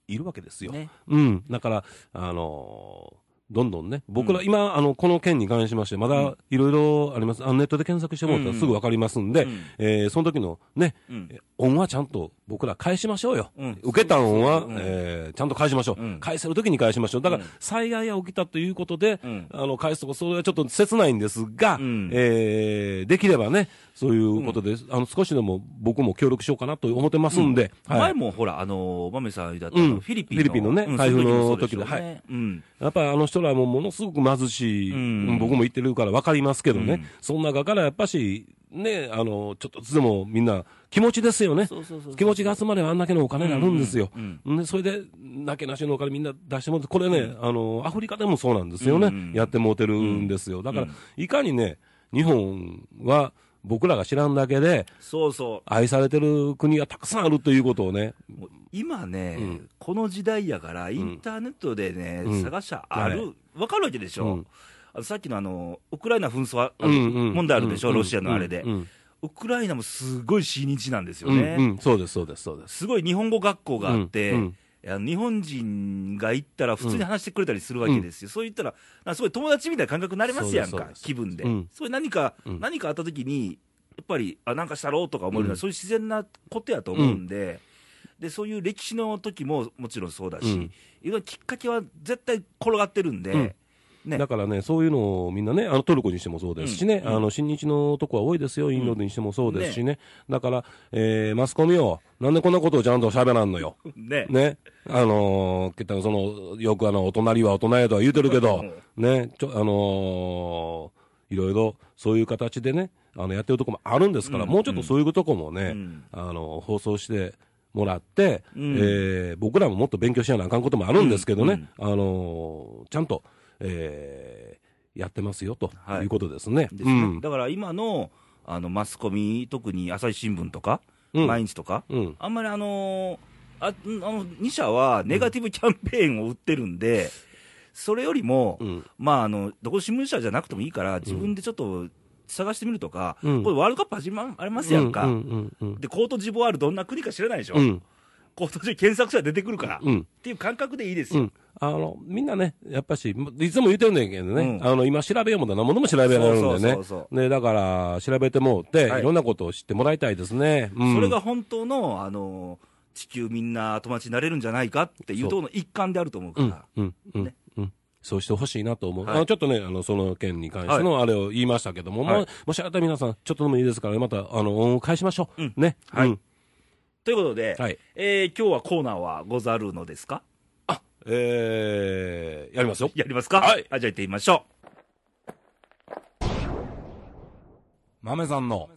[SPEAKER 2] いるわけですよ。
[SPEAKER 1] ね。
[SPEAKER 2] うん。だから、あのーどんどんね、僕ら、
[SPEAKER 1] うん
[SPEAKER 2] 今、あの、この件に関しまして、まだいろいろあります。あのネットで検索してもらったらすぐわかりますんで、
[SPEAKER 1] うん。
[SPEAKER 2] えーその時のね、
[SPEAKER 1] うん。
[SPEAKER 2] え恩はちゃんと僕ら返しましょうよ。
[SPEAKER 1] うん。
[SPEAKER 2] 受けた恩は、
[SPEAKER 1] うん。
[SPEAKER 2] えーちゃんと返しましょう。
[SPEAKER 1] うん。
[SPEAKER 2] 返せる時に返しましょう。だから、
[SPEAKER 1] うん。
[SPEAKER 2] 災害が起きたということで、
[SPEAKER 1] うん。
[SPEAKER 2] あの、返すとこ、それはちょっと切ないんですが、
[SPEAKER 1] うん。
[SPEAKER 2] えーできればね、そういうことで、あの、少しでも僕も協力しようかなと思ってますんで、はい。
[SPEAKER 1] 前もほら、あの、マメさんだった
[SPEAKER 2] うん。
[SPEAKER 1] フィリピンの、
[SPEAKER 2] フィリピンのね
[SPEAKER 1] うん
[SPEAKER 2] 台風の時で
[SPEAKER 1] しょうね。うん。
[SPEAKER 2] やっぱりあの人らもものすごく貧しい、
[SPEAKER 1] うん。
[SPEAKER 2] 僕も言ってるから分かりますけどね、
[SPEAKER 1] うん。
[SPEAKER 2] その中からやっぱし、ね、あの、ちょっとずつでもみんな気持ちですよね。
[SPEAKER 1] そうそうそうそう
[SPEAKER 2] 気持ちが集まればあんだけのお金になるんですよ。
[SPEAKER 1] うん
[SPEAKER 2] でそれで、なけなしのお金みんな出してもらって、これね、あの、アフリカでもそうなんですよね。
[SPEAKER 1] うん。
[SPEAKER 2] やってもうてるんですよ。だから、
[SPEAKER 1] うん
[SPEAKER 2] いかにね、日本は僕らが知らんだけで、
[SPEAKER 1] そうそう。
[SPEAKER 2] 愛されてる国がたくさんあるということをね、
[SPEAKER 1] 今ね、
[SPEAKER 2] うん。
[SPEAKER 1] この時代やから、インターネットでね、
[SPEAKER 2] うん。
[SPEAKER 1] 探しゃある、
[SPEAKER 2] は
[SPEAKER 1] わかるわけでしょ、
[SPEAKER 2] うん。
[SPEAKER 1] あのさっきのあのウクライナ紛争問題あるでしょ、
[SPEAKER 2] うん
[SPEAKER 1] ロシアのあれで、
[SPEAKER 2] うん。
[SPEAKER 1] ウクライナもすごい親日なんですよ
[SPEAKER 2] うん、
[SPEAKER 1] ね。
[SPEAKER 2] うん、そうです、そうです、そうです。
[SPEAKER 1] すごい日本語学校があって、
[SPEAKER 2] うん
[SPEAKER 1] 日本人が行ったら普通に話してくれたりするわけですよ、そう言ったら、すごい友達みたいな感覚になりますやんか気分で、
[SPEAKER 2] うん。
[SPEAKER 1] そういう何か、
[SPEAKER 2] うん。
[SPEAKER 1] 何かあった時に、やっぱり、あなんかしたろうとか思えるのは、
[SPEAKER 2] うん。
[SPEAKER 1] そういう自然なことやと思うんで、でそういう歴史の時ももちろんそうだし、
[SPEAKER 2] うん。
[SPEAKER 1] いろいろきっかけは絶対転がってるんで、
[SPEAKER 2] うん
[SPEAKER 1] ね。
[SPEAKER 2] だからね、そういうのをみんなね、あのトルコにしてもそうですしね、
[SPEAKER 1] うん。
[SPEAKER 2] あの親日のとこは多いですよ、インドにしてもそうですしね、だから、えーマスコミを、なんでこんなことをちゃんと喋らんのよ、
[SPEAKER 1] ね。
[SPEAKER 2] ね、あのー、そのよくあのお隣はお隣やとは言うてるけど、ね、ちょあのーいろいろそういう形でね、あのやってるとこもあるんですから、
[SPEAKER 1] うん。
[SPEAKER 2] もうちょっとそういうとこもね、
[SPEAKER 1] うん。
[SPEAKER 2] あの放送してもらって、
[SPEAKER 1] うん。
[SPEAKER 2] えー僕らももっと勉強しなあかんこともあるんですけどね、あのーちゃんと、えーやってますよと
[SPEAKER 1] はい。
[SPEAKER 2] いうことですね。
[SPEAKER 1] ですね。
[SPEAKER 2] うん。
[SPEAKER 1] だから今のあのマスコミ、特に朝日新聞とか、
[SPEAKER 2] うん。
[SPEAKER 1] 毎日とか、
[SPEAKER 2] うん。
[SPEAKER 1] あんまりあのーああの2社はネガティブキャンペーンを売ってるんで、それよりも、
[SPEAKER 2] うん。
[SPEAKER 1] まあ、あのどこ新聞社じゃなくてもいいから、自分でちょっと探してみるとか、
[SPEAKER 2] うん。
[SPEAKER 1] これ、ワールドカップ始まありますやんか、でコートジボワール、どんな国か知らないでしょ、
[SPEAKER 2] うん
[SPEAKER 1] コートジボワール検索したら出てくるから、
[SPEAKER 2] うん。
[SPEAKER 1] っていう感覚でいいですよ。
[SPEAKER 2] うん、あのみんなね、やっぱし、いつも言ってるんだけどね、
[SPEAKER 1] うん。
[SPEAKER 2] あの今、調べようもんだな。ものも調べられるんで
[SPEAKER 1] そう
[SPEAKER 2] ね
[SPEAKER 1] そうそう、
[SPEAKER 2] ねだから調べてもって、
[SPEAKER 1] はい。
[SPEAKER 2] い、ろんなことを知ってもらいたいですね。うん。
[SPEAKER 1] それが本当の、あの地球みんな友達になれるんじゃないかっていうとの一環であると思うか
[SPEAKER 2] うん
[SPEAKER 1] ら、
[SPEAKER 2] うんうん
[SPEAKER 1] ね
[SPEAKER 2] うん。そうしてほしいなと思う、
[SPEAKER 1] はい。
[SPEAKER 2] あのちょっとね、あのその件に関してのあれを言いましたけども、
[SPEAKER 1] はい。
[SPEAKER 2] ももしあれたら皆さん、ちょっとでもいいですから、またあの恩を返しましょう、
[SPEAKER 1] うん。
[SPEAKER 2] ね。
[SPEAKER 1] はい。
[SPEAKER 2] うん
[SPEAKER 1] ということで、
[SPEAKER 2] はい
[SPEAKER 1] えー今日はコーナーはござるのですか？
[SPEAKER 2] えーやりますよ。
[SPEAKER 1] やりますか？
[SPEAKER 2] はい
[SPEAKER 1] あじゃあ行ってみましょ
[SPEAKER 2] 豆さんの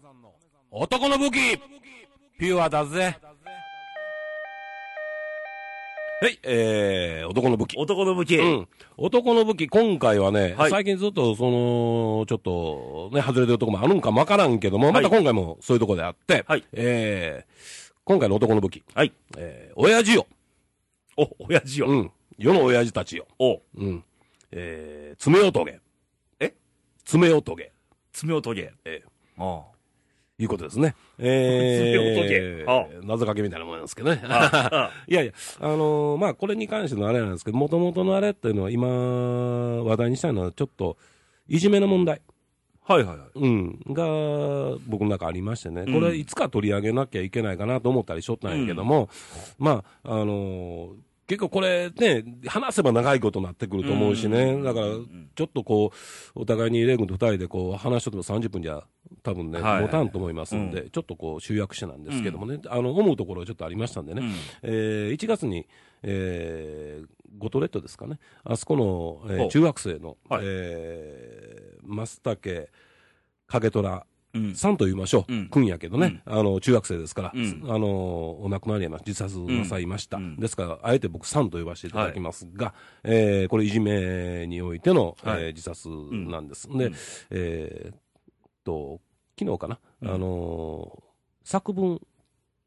[SPEAKER 2] 男の武器ピュアだぜ。はい、えー、男の武器
[SPEAKER 1] う。。男の武器。
[SPEAKER 2] うん。男の武器、今回はね、
[SPEAKER 1] はい
[SPEAKER 2] 最近ずっと、その、ちょっと、ね、外れてるとこもあるんかもわからんけども、また今回もそういうとこであって、
[SPEAKER 1] はい
[SPEAKER 2] えー、今回の男の武器、
[SPEAKER 1] はい。
[SPEAKER 2] えー、親父よ。
[SPEAKER 1] お、親父よ。
[SPEAKER 2] うん。世の親父たちよ。
[SPEAKER 1] お、
[SPEAKER 2] うん。えー、爪をとげ。
[SPEAKER 1] え？
[SPEAKER 2] 爪をとげ。
[SPEAKER 1] 爪を研げ。
[SPEAKER 2] え
[SPEAKER 1] あ
[SPEAKER 2] ーいうことですね。え
[SPEAKER 1] 爪をとげ
[SPEAKER 2] ー、謎かけみたいなもんなんですけどね。
[SPEAKER 1] ああ
[SPEAKER 2] いやいや、あのーまあ、これに関してのあれなんですけど、もともとのあれっていうのは、今、話題にしたいのは、ちょっと、いじめの問題。
[SPEAKER 1] はいはいはい。
[SPEAKER 2] うん、が僕の中ありましてね、
[SPEAKER 1] うん。
[SPEAKER 2] これ、いつか取り上げなきゃいけないかなと思ったりしとったんやけども、まあ、あのー結構これね、話せば長いことになってくると思うしね、
[SPEAKER 1] うん
[SPEAKER 2] だから
[SPEAKER 1] うん
[SPEAKER 2] ちょっとこう、お互いにレイ君と二人でこう話しとっても30分じゃ、多分ね、
[SPEAKER 1] はい。
[SPEAKER 2] 持たんと思いますんで、
[SPEAKER 1] う
[SPEAKER 2] ちょっとこう集約してなんですけどもね、あの思うところちょっとありましたんでね、
[SPEAKER 1] うん。
[SPEAKER 2] えー1月に、えー、ゴトレットですかね、あそこの、えー中学生の、
[SPEAKER 1] はい。
[SPEAKER 2] えー、増竹影虎
[SPEAKER 1] うん。
[SPEAKER 2] さんと言いましょう、
[SPEAKER 1] うん。
[SPEAKER 2] くんやけどね、あの中学生ですから、
[SPEAKER 1] うん。
[SPEAKER 2] あのお亡くなりにな自殺なさいました、ですから、あえて僕、さんと呼ばせていただきますが、えーこれ、いじめにおいての、
[SPEAKER 1] はい。
[SPEAKER 2] えー自殺なんです。
[SPEAKER 1] ん。
[SPEAKER 2] で、
[SPEAKER 1] うん。
[SPEAKER 2] えーっと、昨日かな、
[SPEAKER 1] うん。
[SPEAKER 2] あの作文、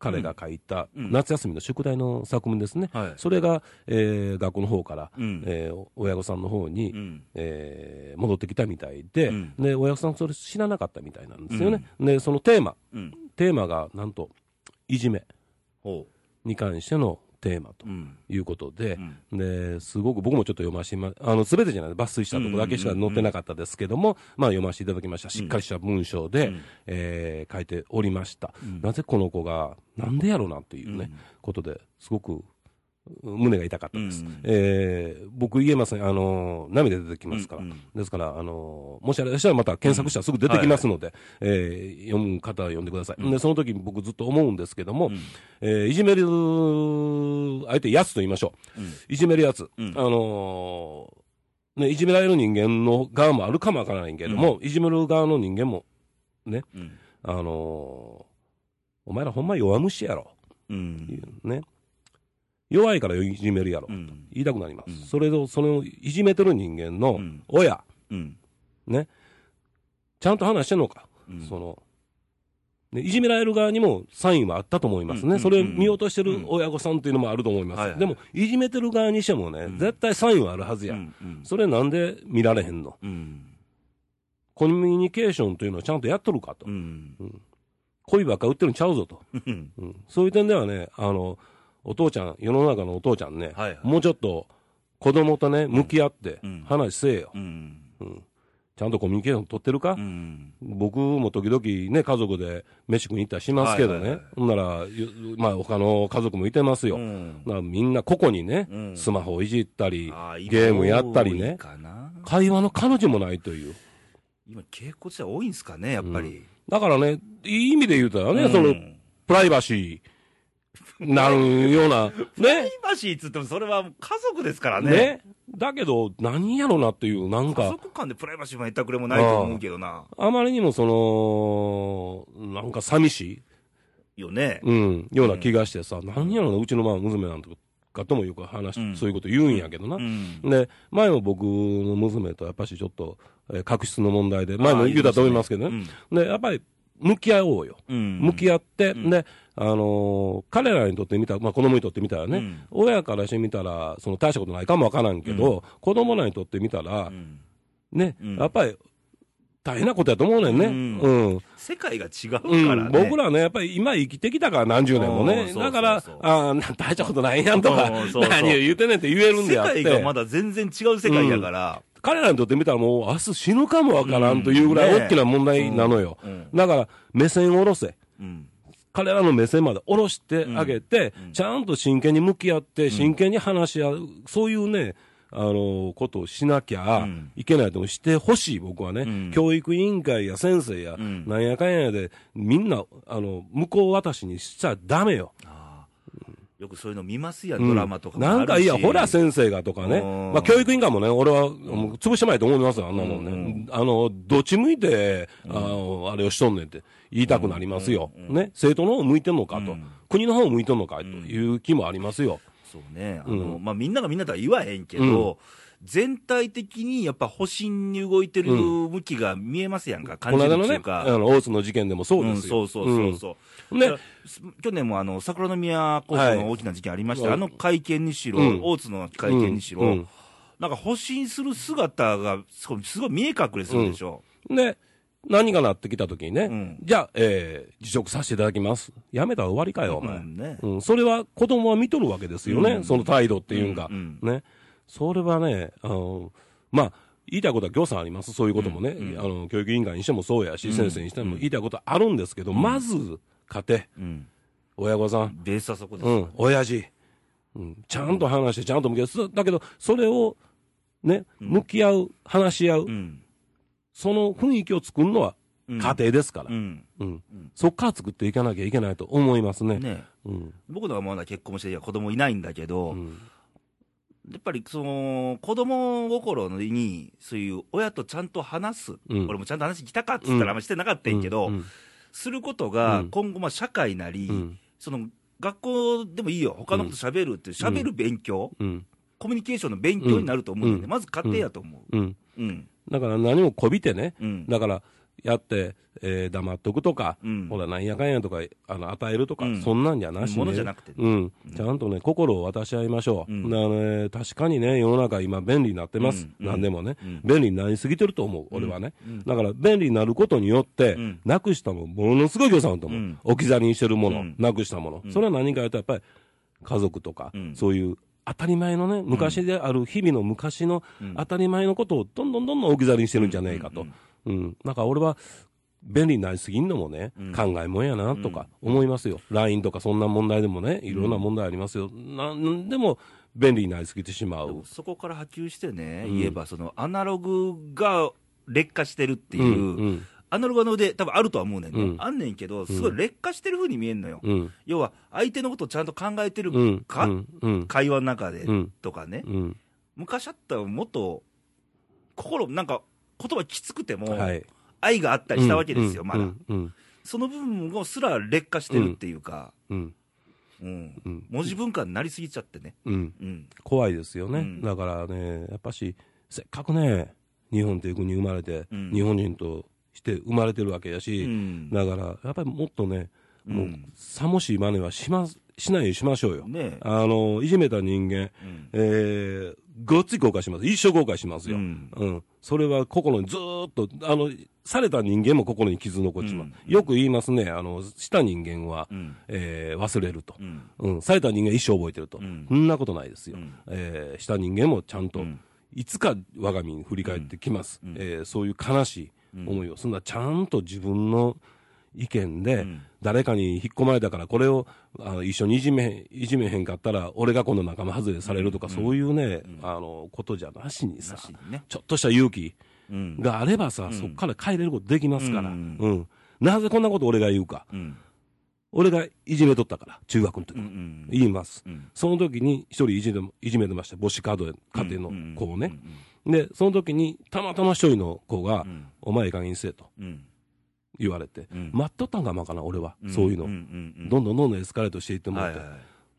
[SPEAKER 2] 彼が書いた
[SPEAKER 1] うん
[SPEAKER 2] 夏休みの宿題の作文ですね、
[SPEAKER 1] はい。
[SPEAKER 2] それが、えー学校の方から、
[SPEAKER 1] うん。
[SPEAKER 2] えー親御さんの方に、
[SPEAKER 1] うん。
[SPEAKER 2] えー戻ってきたみたいで、
[SPEAKER 1] うん
[SPEAKER 2] で親御さんそれ知らなかったみたいなんですよね、でそのテーマ
[SPEAKER 1] うん。
[SPEAKER 2] テーマがなんといじめ
[SPEAKER 1] ほ
[SPEAKER 2] に関してのテーマと。いうことで
[SPEAKER 1] う、ん。
[SPEAKER 2] ですごく僕もちょっと読ませてまあの全てじゃない抜粋したところだけしか載ってなかったですけども、まあ、読ませていただきました。しっかりした文章で、
[SPEAKER 1] うん。
[SPEAKER 2] えー書いておりました、
[SPEAKER 1] うん。
[SPEAKER 2] なぜこの子がなんでやろうなっていうね、ことですごく胸が痛かったです、
[SPEAKER 1] うん。
[SPEAKER 2] えー僕言えませんあの涙出てきますから、
[SPEAKER 1] うんうん。
[SPEAKER 2] ですから、あのもしあれでしたらまた検索したらすぐ出てきますので、えー読む方は読んでください、でその時に僕ずっと思うんですけども、
[SPEAKER 1] うん。
[SPEAKER 2] えーいじめる相手やつと言いましょう、
[SPEAKER 1] うん。
[SPEAKER 2] いじめるやつ、
[SPEAKER 1] うん。
[SPEAKER 2] あのーね、いじめられる人間の側もあるかもわからないけども、いじめる側の人間もね、
[SPEAKER 1] うん。
[SPEAKER 2] あのーお前らほんま弱虫やろ、
[SPEAKER 1] うん。
[SPEAKER 2] ね、弱いからいじめるやろ、
[SPEAKER 1] うん。
[SPEAKER 2] 言いたくなります、
[SPEAKER 1] うん。
[SPEAKER 2] それをそのいじめてる人間の
[SPEAKER 1] うん。
[SPEAKER 2] 親、
[SPEAKER 1] うん。
[SPEAKER 2] ね、ちゃんと話してんのか、
[SPEAKER 1] うん。
[SPEAKER 2] そのね、いじめられる側にもサインはあったと思いますね、
[SPEAKER 1] うん。
[SPEAKER 2] それを見落としてる親御さんっていうのもあると思います、でも、いじめてる側にしてもね、
[SPEAKER 1] うん。
[SPEAKER 2] 絶対サインはあるはずや。それなんで見られへんの、
[SPEAKER 1] うん。
[SPEAKER 2] コミュニケーションというのはちゃんとやっとるかと、
[SPEAKER 1] うん。
[SPEAKER 2] 恋ばっか売ってるんちゃうぞと。そういう点ではね、あの、お父ちゃん、世の中のお父ちゃんね、
[SPEAKER 1] はいはい。
[SPEAKER 2] もうちょっと子供とね、向き合って
[SPEAKER 1] うん。
[SPEAKER 2] 話せえよ。
[SPEAKER 1] うん。
[SPEAKER 2] ちゃんとコミュニケーション取ってるか、
[SPEAKER 1] うん
[SPEAKER 2] 僕も時々ね、家族で飯食いに行ったりしますけどね、
[SPEAKER 1] はいはいはい。
[SPEAKER 2] ほんなら、ゆまあ他の家族もいてますよ。
[SPEAKER 1] うん。
[SPEAKER 2] みんな個々にね、
[SPEAKER 1] うん。
[SPEAKER 2] スマホをいじったりゲームやったりね、会話の彼女もないという。
[SPEAKER 1] 今傾向としては多いんですかねやっぱり、
[SPEAKER 2] だからね、いい意味で言うたらね、
[SPEAKER 1] うん。
[SPEAKER 2] その、プライバシー、なるような、
[SPEAKER 1] プライ
[SPEAKER 2] ね、
[SPEAKER 1] バシーっつってもそれは家族ですからね。
[SPEAKER 2] ね。だけど、何やろなっていう、なん
[SPEAKER 1] 家
[SPEAKER 2] か、
[SPEAKER 1] 族間でプライバシーもやったくれもないと思うけどな。
[SPEAKER 2] あまりにもその、なんか寂しい、
[SPEAKER 1] よね。
[SPEAKER 2] うん、ような気がしてさ、何やろな、うちのまあ娘なんとかともよく話し、
[SPEAKER 1] うん。
[SPEAKER 2] そういうこと言うんやけどな。
[SPEAKER 1] うん。
[SPEAKER 2] で、前も僕の娘とやっぱしちょっと、えー確執の問題で、前も言うたと思いますけどね。で、やっぱり、向き合おうよ。
[SPEAKER 1] うん。
[SPEAKER 2] 向き合って、
[SPEAKER 1] うん。
[SPEAKER 2] で、あのー彼らにとってみたら、まあ子供にとってみたらね、
[SPEAKER 1] うん。
[SPEAKER 2] 親からしてみたら、その大したことないかもわからんけど、子供らにとってみたら
[SPEAKER 1] う、ん。
[SPEAKER 2] ね、
[SPEAKER 1] うん。
[SPEAKER 2] やっぱり、大変なことやと思うねんね。
[SPEAKER 1] うん。
[SPEAKER 2] うん。
[SPEAKER 1] 世界が違うか
[SPEAKER 2] うん。
[SPEAKER 1] らね、
[SPEAKER 2] 僕らね、やっぱり今生きてきたから何十年も
[SPEAKER 1] うん
[SPEAKER 2] ね。
[SPEAKER 1] そう
[SPEAKER 2] だから
[SPEAKER 1] そうそう、
[SPEAKER 2] ああ、な大したことないやんとか
[SPEAKER 1] うん、そうそう。
[SPEAKER 2] 何を言うてんねんって言えるん
[SPEAKER 1] 世
[SPEAKER 2] であって。
[SPEAKER 1] 界がまだ全然違う世界やから、
[SPEAKER 2] 彼らにとってみたらもう明日死ぬかもわからんというぐらい大きな問題なのよ。
[SPEAKER 1] うん。
[SPEAKER 2] だから、目線を下ろせ。
[SPEAKER 1] うん。
[SPEAKER 2] 彼らの目線まで下ろしてあげて、
[SPEAKER 1] うん。
[SPEAKER 2] ちゃんと真剣に向き合って、真剣に話し合う、そういうね、あのことをしなきゃ
[SPEAKER 1] うん。
[SPEAKER 2] いけないともしてほしい、僕はね、
[SPEAKER 1] うん。
[SPEAKER 2] 教育委員会や先生や、
[SPEAKER 1] うん。
[SPEAKER 2] なんやかんやで、みんな、あの、向こう渡しにしちゃダメよ。
[SPEAKER 1] よくそういうの見ますやん、
[SPEAKER 2] うん
[SPEAKER 1] ドラマとかもあるし
[SPEAKER 2] なんかいや、ほら先生がとかね
[SPEAKER 1] うん。
[SPEAKER 2] まあ、教育委員会もね、俺は、もう潰してまいと思いますよ、あんなもんね。
[SPEAKER 1] うん
[SPEAKER 2] あの、どっち向いて、あの、あれをしとんねんって言いたくなりますよ。ね。政党の方向いてんのかと。
[SPEAKER 1] うん
[SPEAKER 2] 国の方向いてんのかという気もありますよ。
[SPEAKER 1] そうね、あの
[SPEAKER 2] うん
[SPEAKER 1] まあ、みんながみんなとは言わへんけど、全体的にやっぱ保身に動いてる向きが見えますやんか、感じる
[SPEAKER 2] この間のね、
[SPEAKER 1] っていうか。
[SPEAKER 2] あの、大津の事件でもそうですよ。
[SPEAKER 1] うんそうそうそうそう。
[SPEAKER 2] ね
[SPEAKER 1] だからす去年もあの桜宮高校の大きな事件ありました、
[SPEAKER 2] はい
[SPEAKER 1] あの会見にしろ、
[SPEAKER 2] うん。
[SPEAKER 1] 大津の会見にしろ、
[SPEAKER 2] うん。うん。
[SPEAKER 1] なんか保身する姿がすごい見え隠れするでしょ。
[SPEAKER 2] で、何がなってきたときにね、
[SPEAKER 1] うん。
[SPEAKER 2] じゃあ、えー辞職させていただきます。やめたら終わりかよ、お前。
[SPEAKER 1] うんね。
[SPEAKER 2] うん、それは子供は見とるわけですよね、
[SPEAKER 1] うん。
[SPEAKER 2] その態度っていうか、
[SPEAKER 1] うん。
[SPEAKER 2] ね。それはね、あの、まあ、言いたいことはぎょうさんあります。そういうこともね、
[SPEAKER 1] うんうん。
[SPEAKER 2] あの、教育委員会にしてもそうやし、
[SPEAKER 1] うん
[SPEAKER 2] 先生にしても言いたいことはあるんですけど、まず、家庭、
[SPEAKER 1] うん、
[SPEAKER 2] 親御さん、
[SPEAKER 1] ベースはそこです。よね、
[SPEAKER 2] うん、親父、うん、ちゃんと話して、ちゃんと向き合う。そ。だけど、それを、ね、向き合う、話し合う、
[SPEAKER 1] うん。
[SPEAKER 2] その雰囲気を作るのは
[SPEAKER 1] うん。
[SPEAKER 2] 家庭ですから、
[SPEAKER 1] うん。
[SPEAKER 2] うん。そっから作っていかなきゃいけないと思いますね。
[SPEAKER 1] ね、
[SPEAKER 2] うん。
[SPEAKER 1] 僕のはまだ結婚して子供いないんだけど、
[SPEAKER 2] うん
[SPEAKER 1] やっぱりその子供心に、そういう親とちゃんと話す、
[SPEAKER 2] うん。
[SPEAKER 1] 俺もちゃんと話聞いたかっつったら、あんましてなかったんやけど、
[SPEAKER 2] うん。
[SPEAKER 1] すること
[SPEAKER 2] う
[SPEAKER 1] が
[SPEAKER 2] ん。
[SPEAKER 1] 今後、まあ社会なり、
[SPEAKER 2] うん。
[SPEAKER 1] その学校でもいいよ、他のこと喋るっていう、喋る勉強、
[SPEAKER 2] うん。
[SPEAKER 1] コミュニケーションの勉強になると思うんだよね、
[SPEAKER 2] うん。
[SPEAKER 1] まず家庭やと思う。
[SPEAKER 2] だから何もこびてね、
[SPEAKER 1] うん。
[SPEAKER 2] だからやって、えー黙っとくとか、
[SPEAKER 1] うん。
[SPEAKER 2] ほら、なんやかんやとかあの与えるとか、
[SPEAKER 1] うん。
[SPEAKER 2] そんなんじゃなしに、
[SPEAKER 1] ものじゃなくてね。
[SPEAKER 2] うん、ちゃんとね、心を渡し合いましょう、
[SPEAKER 1] うん。
[SPEAKER 2] ね、確かにね、世の中、今、便利になってます、
[SPEAKER 1] うん。
[SPEAKER 2] なんでもね、
[SPEAKER 1] うん。
[SPEAKER 2] 便利になりすぎてると思う、俺はね、
[SPEAKER 1] うん。
[SPEAKER 2] だから便利になることによって、
[SPEAKER 1] うん。
[SPEAKER 2] なくしたもの、ものすごい予算と思う、
[SPEAKER 1] うん。
[SPEAKER 2] 置き去りにしてるもの、
[SPEAKER 1] うん。
[SPEAKER 2] なくしたもの、
[SPEAKER 1] うん。
[SPEAKER 2] それは何かというと、やっぱり家族とか、
[SPEAKER 1] うん。
[SPEAKER 2] そういう当たり前のね、昔である日々の昔の
[SPEAKER 1] うん。
[SPEAKER 2] 当たり前のことをどんどんどんどん置き去りにしてるんじゃねえかと。うん。なんか俺は、便利になりすぎんのもね、
[SPEAKER 1] うん
[SPEAKER 2] 考えもんやなとか思いますよ。LINE とかそんな問題でもね、いろんな問題ありますよ。なんでも便利になりすぎてしまう。
[SPEAKER 1] そこから波及してね、
[SPEAKER 2] うん
[SPEAKER 1] 言えば、そのアナログが劣化してるっていう、
[SPEAKER 2] うんうん
[SPEAKER 1] アナログの腕、多分あるとは思うねんね、
[SPEAKER 2] うん
[SPEAKER 1] あんねんけど、すごい劣化してる風に見えんのよ、
[SPEAKER 2] うん。
[SPEAKER 1] 要は相手のことをちゃんと考えてる
[SPEAKER 2] うん。
[SPEAKER 1] か、
[SPEAKER 2] うん。うん。
[SPEAKER 1] 会話の中で
[SPEAKER 2] うん
[SPEAKER 1] とかね、
[SPEAKER 2] うん。
[SPEAKER 1] 昔あったらもっと心、なんか言葉きつくても、
[SPEAKER 2] はい。
[SPEAKER 1] 愛があったりしたわけですよ、まだ。その部分をすら劣化してるっていうか、
[SPEAKER 2] うん。
[SPEAKER 1] うん
[SPEAKER 2] うん
[SPEAKER 1] 文字文化になりすぎちゃってね。
[SPEAKER 2] うん。
[SPEAKER 1] うん
[SPEAKER 2] 怖いですよね、
[SPEAKER 1] うん
[SPEAKER 2] だからね、やっぱし、せっかくね、日本という国に生まれて、
[SPEAKER 1] うん
[SPEAKER 2] 日本人として生まれてるわけやし、
[SPEAKER 1] うん
[SPEAKER 2] だから、やっぱりもっとね、もう
[SPEAKER 1] うん、
[SPEAKER 2] さもしい真似はします、しないようにしましょうよ。
[SPEAKER 1] ね
[SPEAKER 2] あの、いじめた人間、
[SPEAKER 1] うん
[SPEAKER 2] えー、ごっつい後悔します。一生後悔しますよ。
[SPEAKER 1] う
[SPEAKER 2] うんん。それは心にずーっと、あの、された人間も心に傷残っちまう。
[SPEAKER 1] うん
[SPEAKER 2] よく言いますね、あの、した人間は、
[SPEAKER 1] うん
[SPEAKER 2] えー忘れると。
[SPEAKER 1] うん
[SPEAKER 2] うん。された人間は一生覚えてると。
[SPEAKER 1] うん
[SPEAKER 2] そんなことないですよ。
[SPEAKER 1] うん
[SPEAKER 2] えーした人間もちゃんと、
[SPEAKER 1] うん
[SPEAKER 2] いつか我が身に振り返ってきます。
[SPEAKER 1] うん
[SPEAKER 2] えーそういう悲しい思いを、そんなちゃんと自分の意見で、
[SPEAKER 1] ん。
[SPEAKER 2] 誰かに引っ込まれたから、これをあの一緒にいじめ、いじめへんかったら、俺が今度仲間外れされるとか、そういうね、あの、ことじゃなしにさ、ちょっとした勇気
[SPEAKER 1] うん。
[SPEAKER 2] があればさ、そこから帰れることできますから、
[SPEAKER 1] う
[SPEAKER 2] うん。ん。なぜこんなこと俺が言うか。
[SPEAKER 1] うん。
[SPEAKER 2] 俺がいじめとったから、中学の時。言います。
[SPEAKER 1] うん。
[SPEAKER 2] その時に一人いじめいじめてました。母子カード家庭の子をね。で、その時に、たまたま一人の子が、
[SPEAKER 1] うん。
[SPEAKER 2] お前いい加減にせえと。
[SPEAKER 1] うん
[SPEAKER 2] 言われて、
[SPEAKER 1] うん
[SPEAKER 2] 待っとったんかもわからん、俺は。
[SPEAKER 1] うん
[SPEAKER 2] そういうの。どんどんどんどんエスカレートしていってもらって。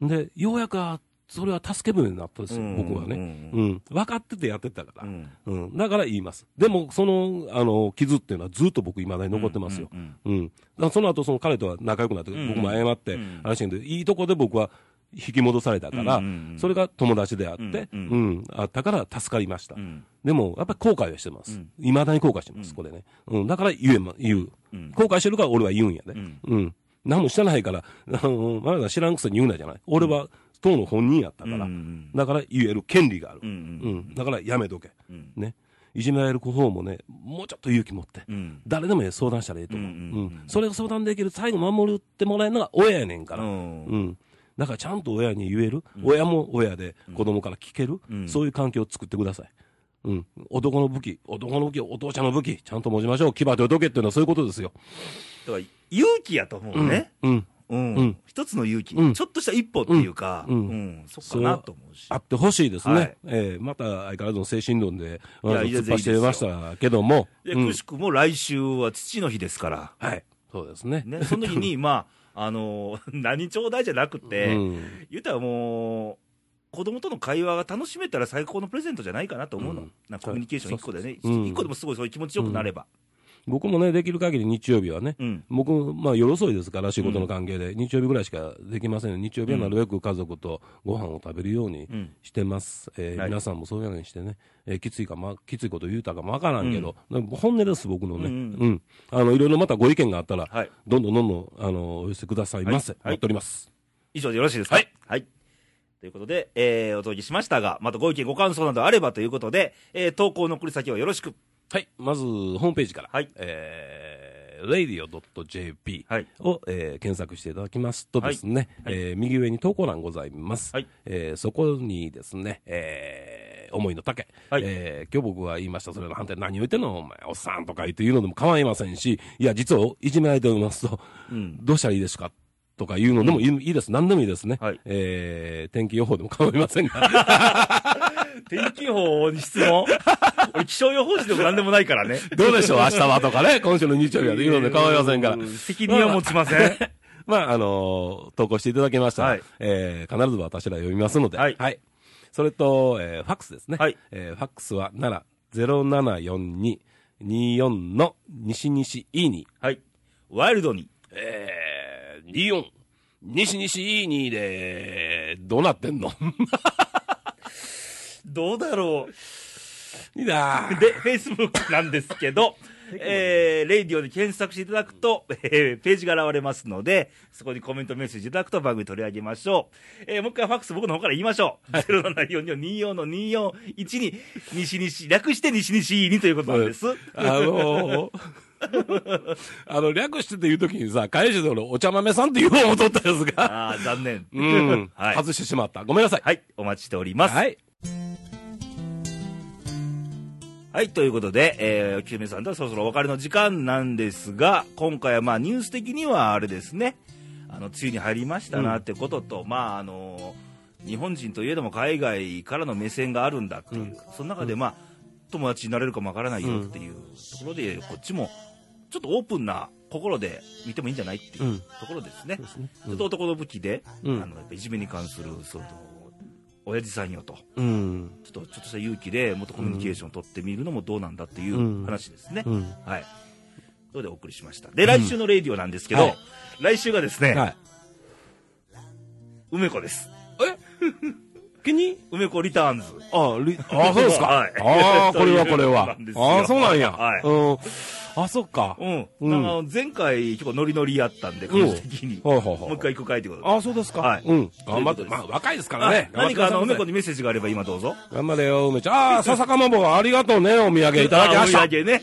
[SPEAKER 2] で、ようやく、あそれは助け舟になったんですよ、
[SPEAKER 1] うん
[SPEAKER 2] 僕はね。
[SPEAKER 1] う
[SPEAKER 2] うんん。分かっててやってたから。
[SPEAKER 1] うん
[SPEAKER 2] うん。だから言います。でも、その、あの、傷っていうのはずっと僕未だに残ってますよ。
[SPEAKER 1] うん
[SPEAKER 2] その後、その彼とは仲良くなって、
[SPEAKER 1] うん
[SPEAKER 2] 僕も謝って
[SPEAKER 1] うん、
[SPEAKER 2] あれしてんで、いいとこで僕は引き戻されたから、それが友達であって、
[SPEAKER 1] う
[SPEAKER 2] うんん、あったから助かりました。
[SPEAKER 1] うん
[SPEAKER 2] でも、やっぱり後悔はしてます
[SPEAKER 1] うん。
[SPEAKER 2] 未だに後悔してます、これね。うん。だから言えま、言う。
[SPEAKER 1] うん
[SPEAKER 2] 後悔してるから俺は言うんやで。
[SPEAKER 1] うん
[SPEAKER 2] うん。何もしてないから、あの、まだ知らんくせに言うなじゃない？俺は、当の本人やったから。
[SPEAKER 1] うん
[SPEAKER 2] だから言える権利がある。
[SPEAKER 1] うん
[SPEAKER 2] うん。だからやめとけ。
[SPEAKER 1] うん
[SPEAKER 2] ね。いじめられる方もね、もうちょっと勇気持って。
[SPEAKER 1] うん
[SPEAKER 2] 誰でもええ相談したらええと思う。
[SPEAKER 1] う
[SPEAKER 2] うんん
[SPEAKER 1] うん
[SPEAKER 2] それを相談できる、最後守ってもらえるのが親やねんから。
[SPEAKER 1] う
[SPEAKER 2] うんん。だからちゃんと親に言える、親も親で子供から聞ける、
[SPEAKER 1] うん。
[SPEAKER 2] そういう環境を作ってください。うん。男の武器、男の武器、お父ちゃんの武器、ちゃんと持ちましょう。牙とどけっていうのはそういうことですよ。
[SPEAKER 1] だから勇気やと思うね。
[SPEAKER 2] うん。
[SPEAKER 1] うん。
[SPEAKER 2] うん。
[SPEAKER 1] 一つの勇気。
[SPEAKER 2] うん。
[SPEAKER 1] ちょっとした一歩っていうか。
[SPEAKER 2] う
[SPEAKER 1] うん。ん。そっかなと思うし。
[SPEAKER 2] あってほしいですね。
[SPEAKER 1] はい。
[SPEAKER 2] えーまた相変わらずの精神論で、
[SPEAKER 1] いや
[SPEAKER 2] あの突っ走ってましたけども。
[SPEAKER 1] くしくも来週は父の日ですから。
[SPEAKER 2] はい。そうですね。
[SPEAKER 1] ねその時に まああの 何ちょうだいじゃなくて
[SPEAKER 2] うん。
[SPEAKER 1] 言ったらもう子供との会話が楽しめたら最高のプレゼントじゃないかなと思うの、
[SPEAKER 2] うん。
[SPEAKER 1] なコミュニケーション1個でね、
[SPEAKER 2] そうそう
[SPEAKER 1] 1個でもすごいそういう気持ちよくなれば、
[SPEAKER 2] 僕もね、できる限り日曜日はね、
[SPEAKER 1] うん。
[SPEAKER 2] 僕、まあ夜遅いですから、仕事の関係で、日曜日ぐらいしかできません、日曜日はなるべく家族とご飯を食べるように
[SPEAKER 1] うん
[SPEAKER 2] してます、えー
[SPEAKER 1] はい
[SPEAKER 2] 皆さんもそういうようにしてね、えーきついか、まあ、きついこと言うたかもわからんけど、本音です、僕のね、
[SPEAKER 1] う
[SPEAKER 2] うんん。あのいろいろまたご意見があったら、
[SPEAKER 1] はい。
[SPEAKER 2] どんどんどんどんあのお寄せくださいませ、
[SPEAKER 1] はい。はい。
[SPEAKER 2] 待っております。
[SPEAKER 1] 以上でよろしいですか？
[SPEAKER 2] はい、
[SPEAKER 1] ということで、えーお届けしましたが、またご意見、ご感想などあればということで、えー投稿の送り先をよろしく。
[SPEAKER 2] はい、まずホームページから、
[SPEAKER 1] はい。
[SPEAKER 2] えー、radio.jp
[SPEAKER 1] はい。
[SPEAKER 2] を、えー検索していただきますとですね、えー右上に投稿欄ございます。
[SPEAKER 1] はい。
[SPEAKER 2] えーそこにですね、えー思いの丈、
[SPEAKER 1] はい。
[SPEAKER 2] えー今日僕が言いました、それの反対、何を言ってんの、お前、おっさんとか言って言うのでも構いませんし、いや、実はいじめられておりますと、
[SPEAKER 1] うん。
[SPEAKER 2] どうしたらいいですか？とか言うのでもいい,、いいです、何でもいいですね、
[SPEAKER 1] はい。
[SPEAKER 2] えー天気予報でも構いませんが、
[SPEAKER 1] 天気予報に質問俺気象予報士でも何でもないからね。
[SPEAKER 2] どうでしょう、明日はとかね、今週の日曜日はというので構いませんから。
[SPEAKER 1] うん責任は持ちません。
[SPEAKER 2] まあ、あのー投稿していただけましたら、
[SPEAKER 1] はい
[SPEAKER 2] えー必ず私ら読みますので、
[SPEAKER 1] はい
[SPEAKER 2] それと、えーファックスですね。
[SPEAKER 1] はい
[SPEAKER 2] えーファックスは奈良0742-24の西西 E に、
[SPEAKER 1] はい。ワイルドに。
[SPEAKER 2] えー、24、西西 E にで、どうなってんの？
[SPEAKER 1] どうだろう。
[SPEAKER 2] いいなー
[SPEAKER 1] で、Facebook なんですけど、えー、レイディオで検索していただくと、えー、ページが現れますので、そこにコメントメッセージいただくと番組取り上げましょう。えー、もう一回ファックス僕の方から言いましょう。074424の241に、西西、略して西西にということなんです。
[SPEAKER 2] あのー あの、略してって言うときにさ、返しで俺、お茶豆さんって言おう思っとったやつが、
[SPEAKER 1] ああ、残念。
[SPEAKER 2] うん、
[SPEAKER 1] はい。
[SPEAKER 2] 外してしまった。ごめんなさい。
[SPEAKER 1] はい、お待ちしております。
[SPEAKER 2] はい。
[SPEAKER 1] はい、ということで、えー、おきめさんとはそろそろお別れの時間なんですが、今回はまあニュース的にはあれですね、あの、梅雨に入りましたなってことと、まああの、日本人といえども海外からの目線があるんだっていう、
[SPEAKER 2] うん。
[SPEAKER 1] その中でまあ、友達になれるかもわからないよっていうところで、こっちも、ちょっとオープンな心で見てもいいんじゃないっていううん。ところですね。
[SPEAKER 2] そうですね。
[SPEAKER 1] ちょっと男の武器で、
[SPEAKER 2] うん。
[SPEAKER 1] あの、やっぱいじめに関する、そう親父さんよと。
[SPEAKER 2] うん。
[SPEAKER 1] ちょっとちょっとした勇気でもっとコミュニケーションを取ってみるのもどうなんだっていう
[SPEAKER 2] うん
[SPEAKER 1] 話ですね。
[SPEAKER 2] うん。
[SPEAKER 1] はい。それでお送りしました。で、来週のレイディオなんですけど、
[SPEAKER 2] はい
[SPEAKER 1] 来週がですね、
[SPEAKER 2] はい。
[SPEAKER 1] 梅子です。
[SPEAKER 2] 気に
[SPEAKER 1] 梅子リターンズ。
[SPEAKER 2] あリあ、そうですか。
[SPEAKER 1] はい
[SPEAKER 2] ああ、これはこれは ああ、そうなんや。
[SPEAKER 1] はい
[SPEAKER 2] うん。あ、そっか。
[SPEAKER 1] うん。
[SPEAKER 2] うん
[SPEAKER 1] あの前回結構ノリノリやったんで、個人的に。
[SPEAKER 2] はいはいはい
[SPEAKER 1] もう一回行くかいってことで。
[SPEAKER 2] あ、そうですか。
[SPEAKER 1] はい
[SPEAKER 2] うん。頑張って、まあ、若いですから
[SPEAKER 1] あ
[SPEAKER 2] ね。
[SPEAKER 1] 何かあの、梅子
[SPEAKER 2] に。
[SPEAKER 1] にメッセージがあれば今どうぞ。
[SPEAKER 2] 頑張れよ、梅ちゃん。ああ、笹かまぼこありがとうね、お土産いただきました。
[SPEAKER 1] あお土産ね。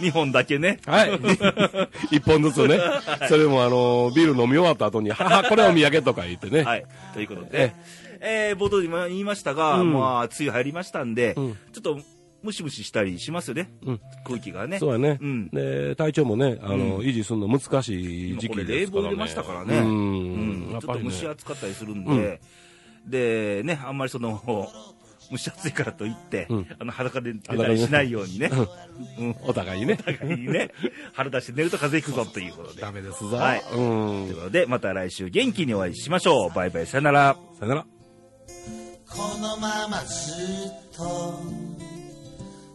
[SPEAKER 1] 2本だけね。
[SPEAKER 2] はい。一本ずつね。それもあの、ビール飲み終わった後に、母、これお土産とか言ってね。
[SPEAKER 1] はい。ということで、えー冒頭でも言いましたが、
[SPEAKER 2] うん
[SPEAKER 1] まあ、梅雨入りましたんで、
[SPEAKER 2] うん
[SPEAKER 1] ちょっとムシムシしたりしますよね。
[SPEAKER 2] うん
[SPEAKER 1] 空気がね。
[SPEAKER 2] そうやね。
[SPEAKER 1] うん
[SPEAKER 2] で、体調もね、あの、
[SPEAKER 1] うん
[SPEAKER 2] 維持するの難しい時期ですからね。
[SPEAKER 1] 冷房入れましたからね。
[SPEAKER 2] う
[SPEAKER 1] うん
[SPEAKER 2] ん。やっぱりね
[SPEAKER 1] ちょっと蒸。し暑かったりするんで、で、ね、あんまりその、蒸し暑いからといって、
[SPEAKER 2] うん
[SPEAKER 1] あの裸で出たりしないようにね、うん、
[SPEAKER 2] お互いにね。
[SPEAKER 1] お互いにね、腹出して寝ると風邪ひくぞということで。
[SPEAKER 2] ダメですぞ。
[SPEAKER 1] はい
[SPEAKER 2] うん
[SPEAKER 1] という。ことで、また来週元気にお会いしましょう。バイバイ、さよなら。
[SPEAKER 2] さよなら。
[SPEAKER 3] このままずっと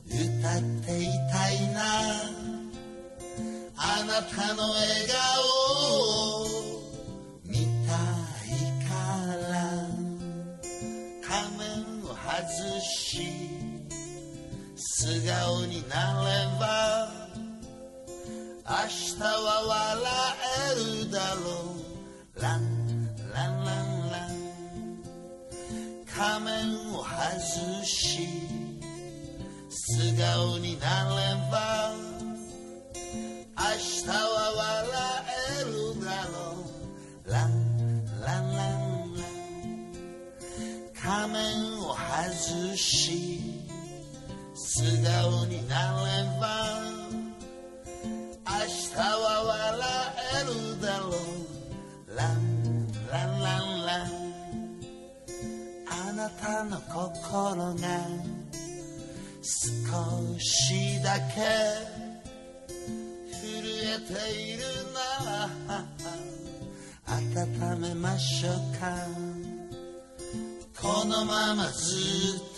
[SPEAKER 3] 歌っていたいな。あなたの笑顔を見たいから。仮面を外し素顔になれば明日は笑えるだろう。ランランランラン。仮面を外し素顔になれば明日は笑えるだろう。ランランランラン。仮面を外し素顔になればけ震えているな。温めましょうか。このままずっと